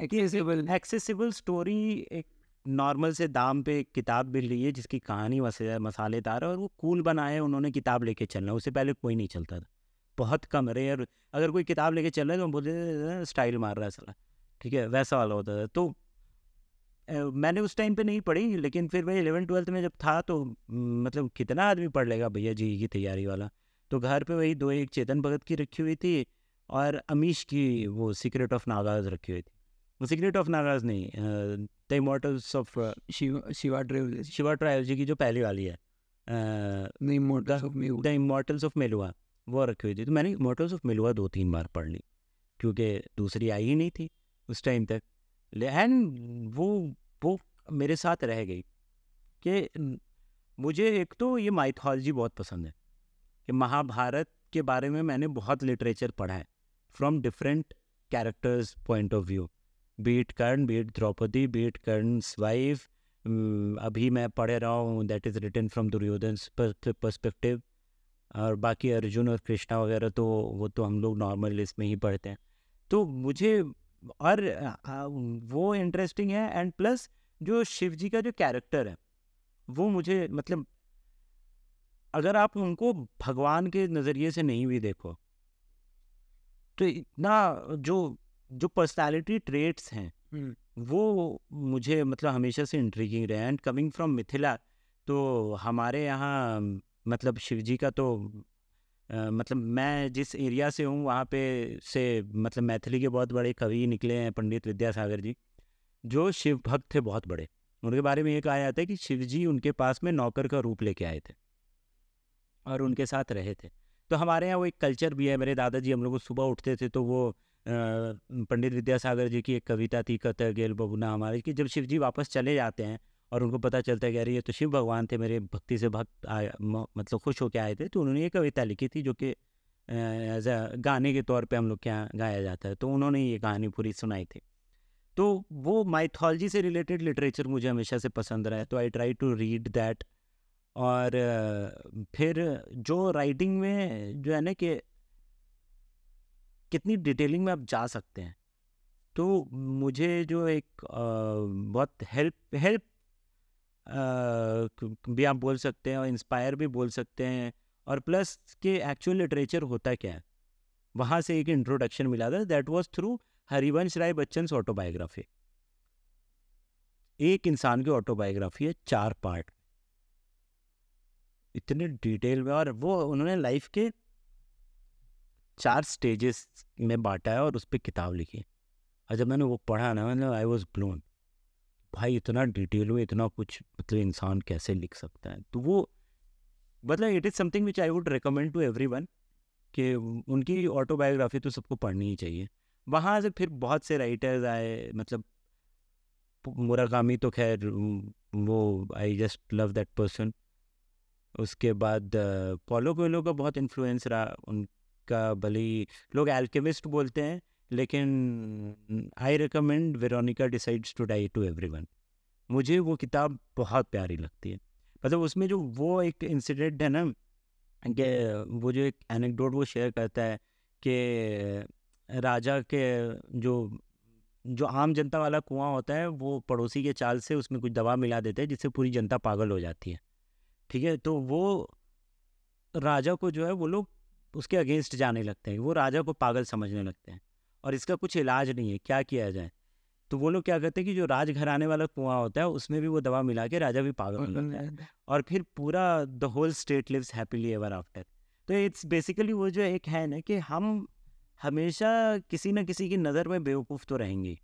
एक्सेसिबल एक्सेसिबल स्टोरी एक नॉर्मल से दाम पे किताब मिल रही है, जिसकी कहानी मसालेदार है और वो कूल बनाए उन्होंने किताब लेके चलना उससे पहले कोई नहीं चलता था। बहुत कम रेयर अगर कोई किताब लेके चल रहा है तो बोलते स्टाइल मार रहा है सला। ठीक है, वैसा वाला होता था। तो मैंने उस टाइम पे नहीं पढ़ी, लेकिन फिर मैं इलेवन ट्वेल्थ में जब था तो मतलब कितना आदमी पढ़ लेगा भैया जी की तैयारी वाला। तो घर पे वही दो एक चेतन भगत की रखी हुई थी और अमीश की वो सीक्रेट ऑफ़ नागाज रखी हुई थी। सीक्रेट ऑफ़ नागाज नहीं the immortals of Shiva trilogy Shiva trilogy की जो पहली वाली है द इमोटल्स ऑफ़ मेलुआ वो रखी हुई थी। तो मैंने इमोटल्स ऑफ़ मेलुआ दो तीन बार पढ़ ली क्योंकि दूसरी आई ही नहीं थी उस टाइम तक। एंड वो वो मेरे साथ रह गई कि मुझे एक तो ये माइथोलॉजी बहुत पसंद है कि महाभारत के बारे में मैंने बहुत लिटरेचर पढ़ा है from different characters point of view be it Karna be it Draupadi be it Karna wife अभी मैं पढ़ रहा हूँ that is written from Duryodhana perspective और बाकी अर्जुन और कृष्णा वगैरह तो वो तो हम लोग नॉर्मल लिस्ट में ही पढ़ते हैं। तो मुझे और वो इंटरेस्टिंग है एंड प्लस जो शिव जी का जो कैरेक्टर है, वो मुझे मतलब अगर आप उनको भगवान के नज़रिए से नहीं भी देखो तो इतना जो जो पर्सनालिटी ट्रेट्स हैं वो मुझे मतलब हमेशा से इंट्रीगिंग रहे एंड कमिंग फ्रॉम मिथिला तो हमारे यहाँ मतलब शिव जी का तो आ, मतलब मैं जिस एरिया से हूँ वहाँ पे से मतलब मैथिली के बहुत बड़े कवि निकले हैं पंडित विद्यासागर जी जो शिव भक्त थे बहुत बड़े। उनके बारे में ये कहा जाता है कि शिव जी उनके पास में नौकर का रूप लेके आए थे और उनके साथ रहे थे। तो हमारे यहाँ वो एक कल्चर भी है मेरे दादाजी हम लोग सुबह उठते थे तो वो पंडित विद्यासागर जी की एक कविता थी कत गेल बबुना हमारे, कि जब शिव जी वापस चले जाते हैं और उनको पता चलता है कि अरे, ये तो शिव भगवान थे, मेरे भक्ति से भक्त आए मतलब खुश होकर आए थे तो उन्होंने ये कविता लिखी थी जो कि एज अ गाने के तौर पे हम लोग के यहाँ गाया जाता है तो उन्होंने ये कहानी पूरी सुनाई थी। तो वो माइथोलॉजी से रिलेटेड लिटरेचर मुझे हमेशा से पसंद रहा है तो I try to read that और फिर जो राइटिंग में जो है ना कि कितनी डिटेलिंग में आप जा सकते हैं। तो मुझे जो एक बहुत हेल्प हेल्प भी आप बोल सकते हैं और इंस्पायर भी बोल सकते हैं और प्लस के एक्चुअल लिटरेचर होता क्या है? वहाँ से एक इंट्रोडक्शन मिला था, that was through Harivansh Rai Bachchan autobiography एक इंसान की ऑटोबायोग्राफी है चार पार्ट इतने डिटेल में और वो उन्होंने लाइफ के चार स्टेजेस में बांटा है और उस पर किताब लिखी और जब मैंने वो पढ़ा ना मैंने आई वॉज़ ब्लोन भाई, इतना डिटेल में इतना कुछ मतलब इंसान कैसे लिख सकता है? तो वो मतलब it is something which I would recommend to everyone कि उनकी ऑटोबायोग्राफी तो सबको पढ़नी ही चाहिए। वहाँ से फिर बहुत से राइटर्स आए मतलब मुराकामी तो खैर, वो I just love that person उसके बाद पोलो कोयलो का बहुत इन्फ्लुएंस रहा उनका भले लोग एल्केमिस्ट बोलते हैं, लेकिन I recommend Veronika decides to die to everyone मुझे वो किताब बहुत प्यारी लगती है। मतलब उसमें जो वो एक इंसिडेंट है ना, कि वो जो एक एनेक्डोट वो शेयर करता है कि राजा के जो जो आम जनता वाला कुआँ होता है, वो पड़ोसी के चाल से उसमें कुछ दवा मिला देते हैं, जिससे पूरी जनता पागल हो जाती है। ठीक है? तो वो राजा को जो है वो लोग उसके अगेंस्ट जाने लगते हैं वो राजा को पागल समझने लगते हैं और इसका कुछ इलाज नहीं है क्या किया जाए? तो वो लोग क्या करते हैं कि जो राजघराने वाला कुआँ होता है उसमें भी वो दवा मिला के राजा भी पागल हो जाता है। और फिर पूरा the whole state lives happily ever after तो इट्स बेसिकली वो जो एक है ना कि हम हमेशा किसी न किसी की नज़र में बेवकूफ़ तो रहेंगे।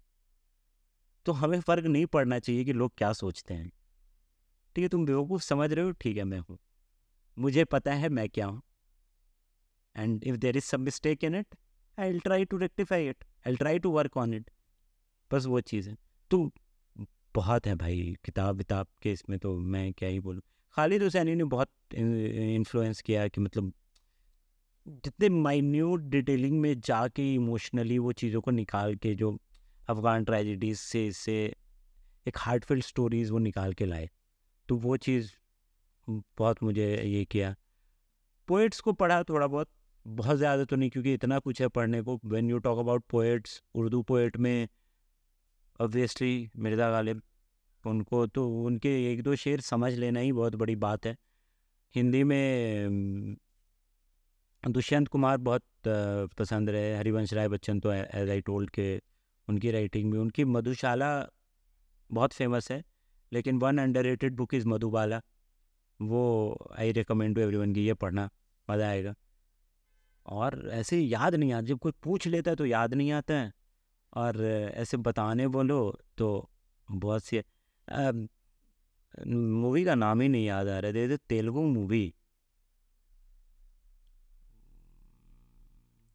तो हमें फ़र्क नहीं पड़ना चाहिए कि लोग क्या सोचते हैं। ठीक है तुम बेवकूफ़ समझ रहे हो ठीक है मैं हूँ। मुझे पता है मैं क्या हूँ। And if there is some mistake in it I try to rectify it I try to work on it बस वो चीज़ है। तो बहुत है भाई, किताब विताब के इसमें तो मैं क्या ही बोलूँ। खालिद हुसैनी ने बहुत इन्फ्लुएंस किया कि मतलब जितने माइन्यूट डिटेलिंग में जाके इमोशनली वो चीज़ों को निकाल के जो अफगान ट्रेजिडीज से से एक हार्टफिल्ड स्टोरीज वो निकाल के लाए। तो वो चीज़ बहुत मुझे ये किया। पोइट्स को पढ़ा थोड़ा बहुत। बहुत ज़्यादा तो नहीं, क्योंकि इतना कुछ है पढ़ने को। When you talk about poets Urdu poet में ऑब्वियसली मिर्ज़ा गालिब, उनको तो उनके एक दो शेर समझ लेना ही बहुत बड़ी बात है। हिंदी में दुष्यंत कुमार बहुत पसंद रहे। हरिवंश राय बच्चन तो एज आई टोल्ड के उनकी राइटिंग में। उनकी मधुशाला बहुत फ़ेमस है, लेकिन one under book is Madhubala. वो I recommend to everyone की ये पढ़ना, मज़ा आएगा। और ऐसे याद नहीं आता जब कोई पूछ लेता है तो याद नहीं आता है। और ऐसे बताने बोलो तो बहुत सी मूवी का नाम ही नहीं याद आ रहा है तेलुगु मूवी।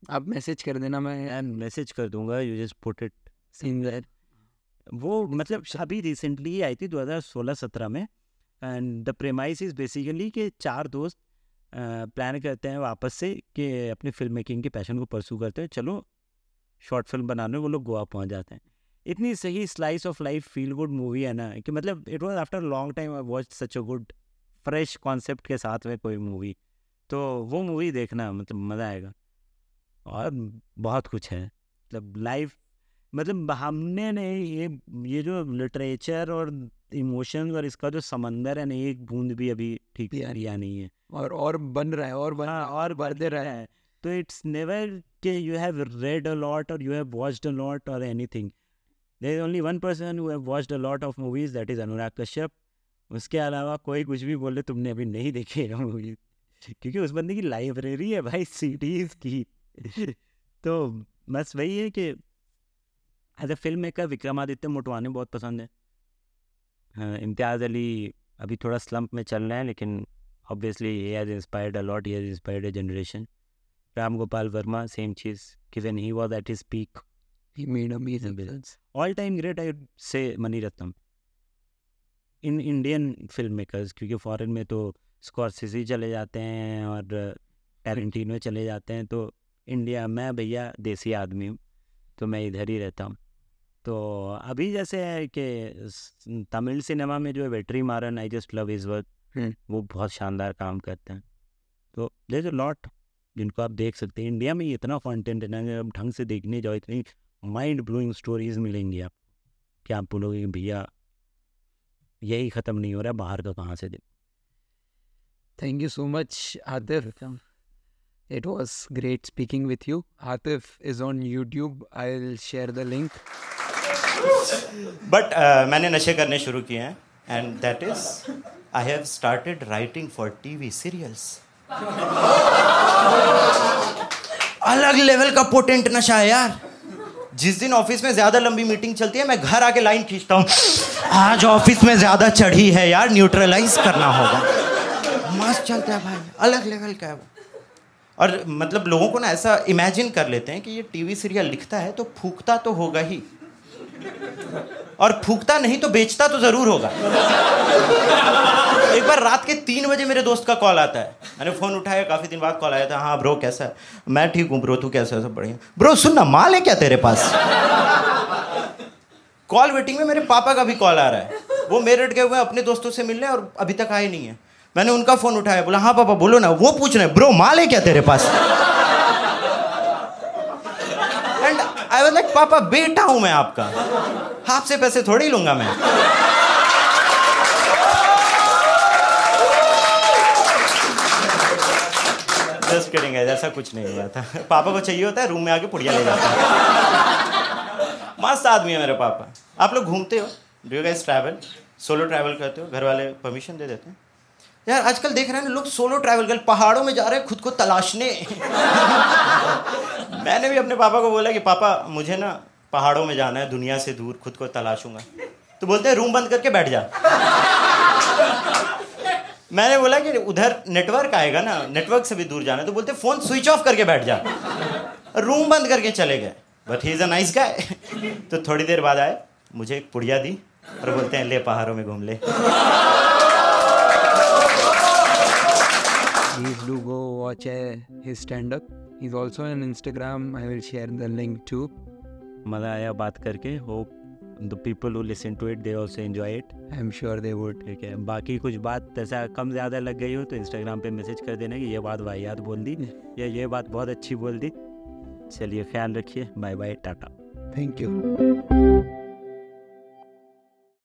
आप मैसेज कर देना मैं मैसेज कर दूँगा you just put it that वो मतलब अभी रिसेंटली आई थी 2016-17 में and the premise is basically कि चार दोस्त प्लान करते हैं वापस से कि अपनी फ़िल्म मेकिंग के पैशन को परसू करते हैं, चलो, शॉर्ट फ़िल्म बनाने वो लोग गोवा पहुँच जाते हैं। इतनी सही slice of life feel good movie है ना, कि मतलब it was after long time I watch such a good fresh concept के साथ में कोई मूवी तो वो मूवी देखना मतलब मज़ा आएगा। और बहुत कुछ है। मतलब लाइफ मतलब हमने ने ये ये जो लिटरेचर और इमोशंस और इसका जो समंदर है ना एक बूंद भी अभी ठीक रिया नहीं है। और और बन रहा है और बन हाँ, और बढ़ते रहा है। तो इट्स नेवर के you have read a lot और you have watched a lot और anything there is only one person who have watched a lot of movies that is Anurag Kashyap उसके अलावा कोई कुछ भी बोले तुमने अभी नहीं देखी है मूवी क्योंकि उस बंदे की लाइब्रेरी है भाई सीडीज की। तो बस वही है कि as a film maker Vikramaditya Motwane बहुत पसंद हाँ, हाँ, इम्तियाज़ अली अभी थोड़ा स्लम्प में चल रहे हैं लेकिन obviously he has inspired a he has inspired a generation Ram Gopal Varma same cheese Kevin he was at his peak all time great I say Mani Ratnam in Indian film makers क्योंकि foreign में तो स्कॉर्सिजी चले जाते हैं और टैलेंटीन में चले जाते हैं तो इंडिया मैं भैया देसी आदमी हूँ तो मैं इधर ही रहता हूँ। तो अभी जैसे है कि तमिल सिनेमा में जो है Vetri Maaran I just love his work वो बहुत शानदार काम करते हैं। तो देर लॉट जिनको आप देख सकते हैं। इंडिया में इतना कॉन्टेंट है ना अब ढंग से देखने जाओ इतनी माइंड ब्लोइंग स्टोरीज मिलेंगी आप कि आप बोलोगे भैया यही ख़त्म नहीं हो रहा बाहर का कहाँ से देखो thank you so much Atif It was great speaking with you. Atif is on YouTube. I'll share the link. But uh, मैंने नशे करने शुरू किए हैं and that is I have started writing for TV serials अलग level का potent नशा है यार। जिस दिन ऑफ़िस में ज़्यादा लंबी मीटिंग चलती है मैं घर आके लाइन खींचता हूँ। आज ऑफ़िस में ज़्यादा चढ़ी है यार न्यूट्रलाइज करना होगा। मस्त चलता है भाई अलग लेवल का है वो। और मतलब लोगों को ना ऐसा इमेजिन कर लेते हैं कि ये टीवी सीरियल लिखता है तो फूकता तो होगा ही। और फूकता नहीं तो बेचता तो ज़रूर होगा। एक बार रात के तीन बजे मेरे दोस्त का कॉल आता है। मैंने फ़ोन उठाया, काफ़ी दिन बाद कॉल आया था हाँ ब्रो, कैसा है? मैं ठीक हूँ, ब्रो, तू कैसा है? सब बढ़िया। ब्रो, सुन ना माल है क्या तेरे पास? कॉल वेटिंग में मेरे पापा का भी कॉल आ रहा है। वो मेरठ गए हुए अपने दोस्तों से मिलने और अभी तक आए नहीं है। मैंने उनका फ़ोन उठाया, बोला हाँ पापा, बोलो ना, वो पूछ रहे ब्रो माल है क्या तेरे पास एंड आई वाज लाइक पापा, बेटा हूँ मैं आपका। आपसे पैसे थोड़ी लूँगा मैं। जस्ट किडिंग ऐसा कुछ नहीं हुआ था। पापा को चाहिए होता है रूम में आके पुड़िया ले जाता है। मस्त आदमी है मेरे पापा। आप लोग घूमते हो? Do you guys travel solo travel करते हो? घर वाले परमिशन दे देते हैं? यार, आजकल देख रहे हैं लोग सोलो ट्रैवल कर पहाड़ों में जा रहे हैं, खुद को तलाशने। मैंने भी अपने पापा को बोला कि, पापा, मुझे ना पहाड़ों में जाना है, दुनिया से दूर, खुद को तलाशूँगा। तो बोलते हैं, रूम बंद करके बैठ जा। मैंने बोला कि, उधर नेटवर्क आएगा ना नेटवर्क से भी दूर जाना है। तो बोलते फ़ोन स्विच ऑफ़ करके बैठ जा। रूम बंद करके चले गए। But he is a nice guy तो थोड़ी देर बाद आए, मुझे एक पुड़िया दी और बोलते हैं, ले पहाड़ों में घूम ले। Please do go watch uh, his stand up he's also on instagram. I will share the link too. मज़ा आया बात करके hope the people who listen to it they also enjoy it I am sure they would ठीक है बाकी कुछ बात ऐसा कम ज़्यादा लग गई हो तो इंस्टाग्राम पे मैसेज कर देना कि ये बात वाहियात बोल दी या ये बात बहुत अच्छी बोल दी। चलिए ख्याल रखिए। Bye bye Tata. Thank you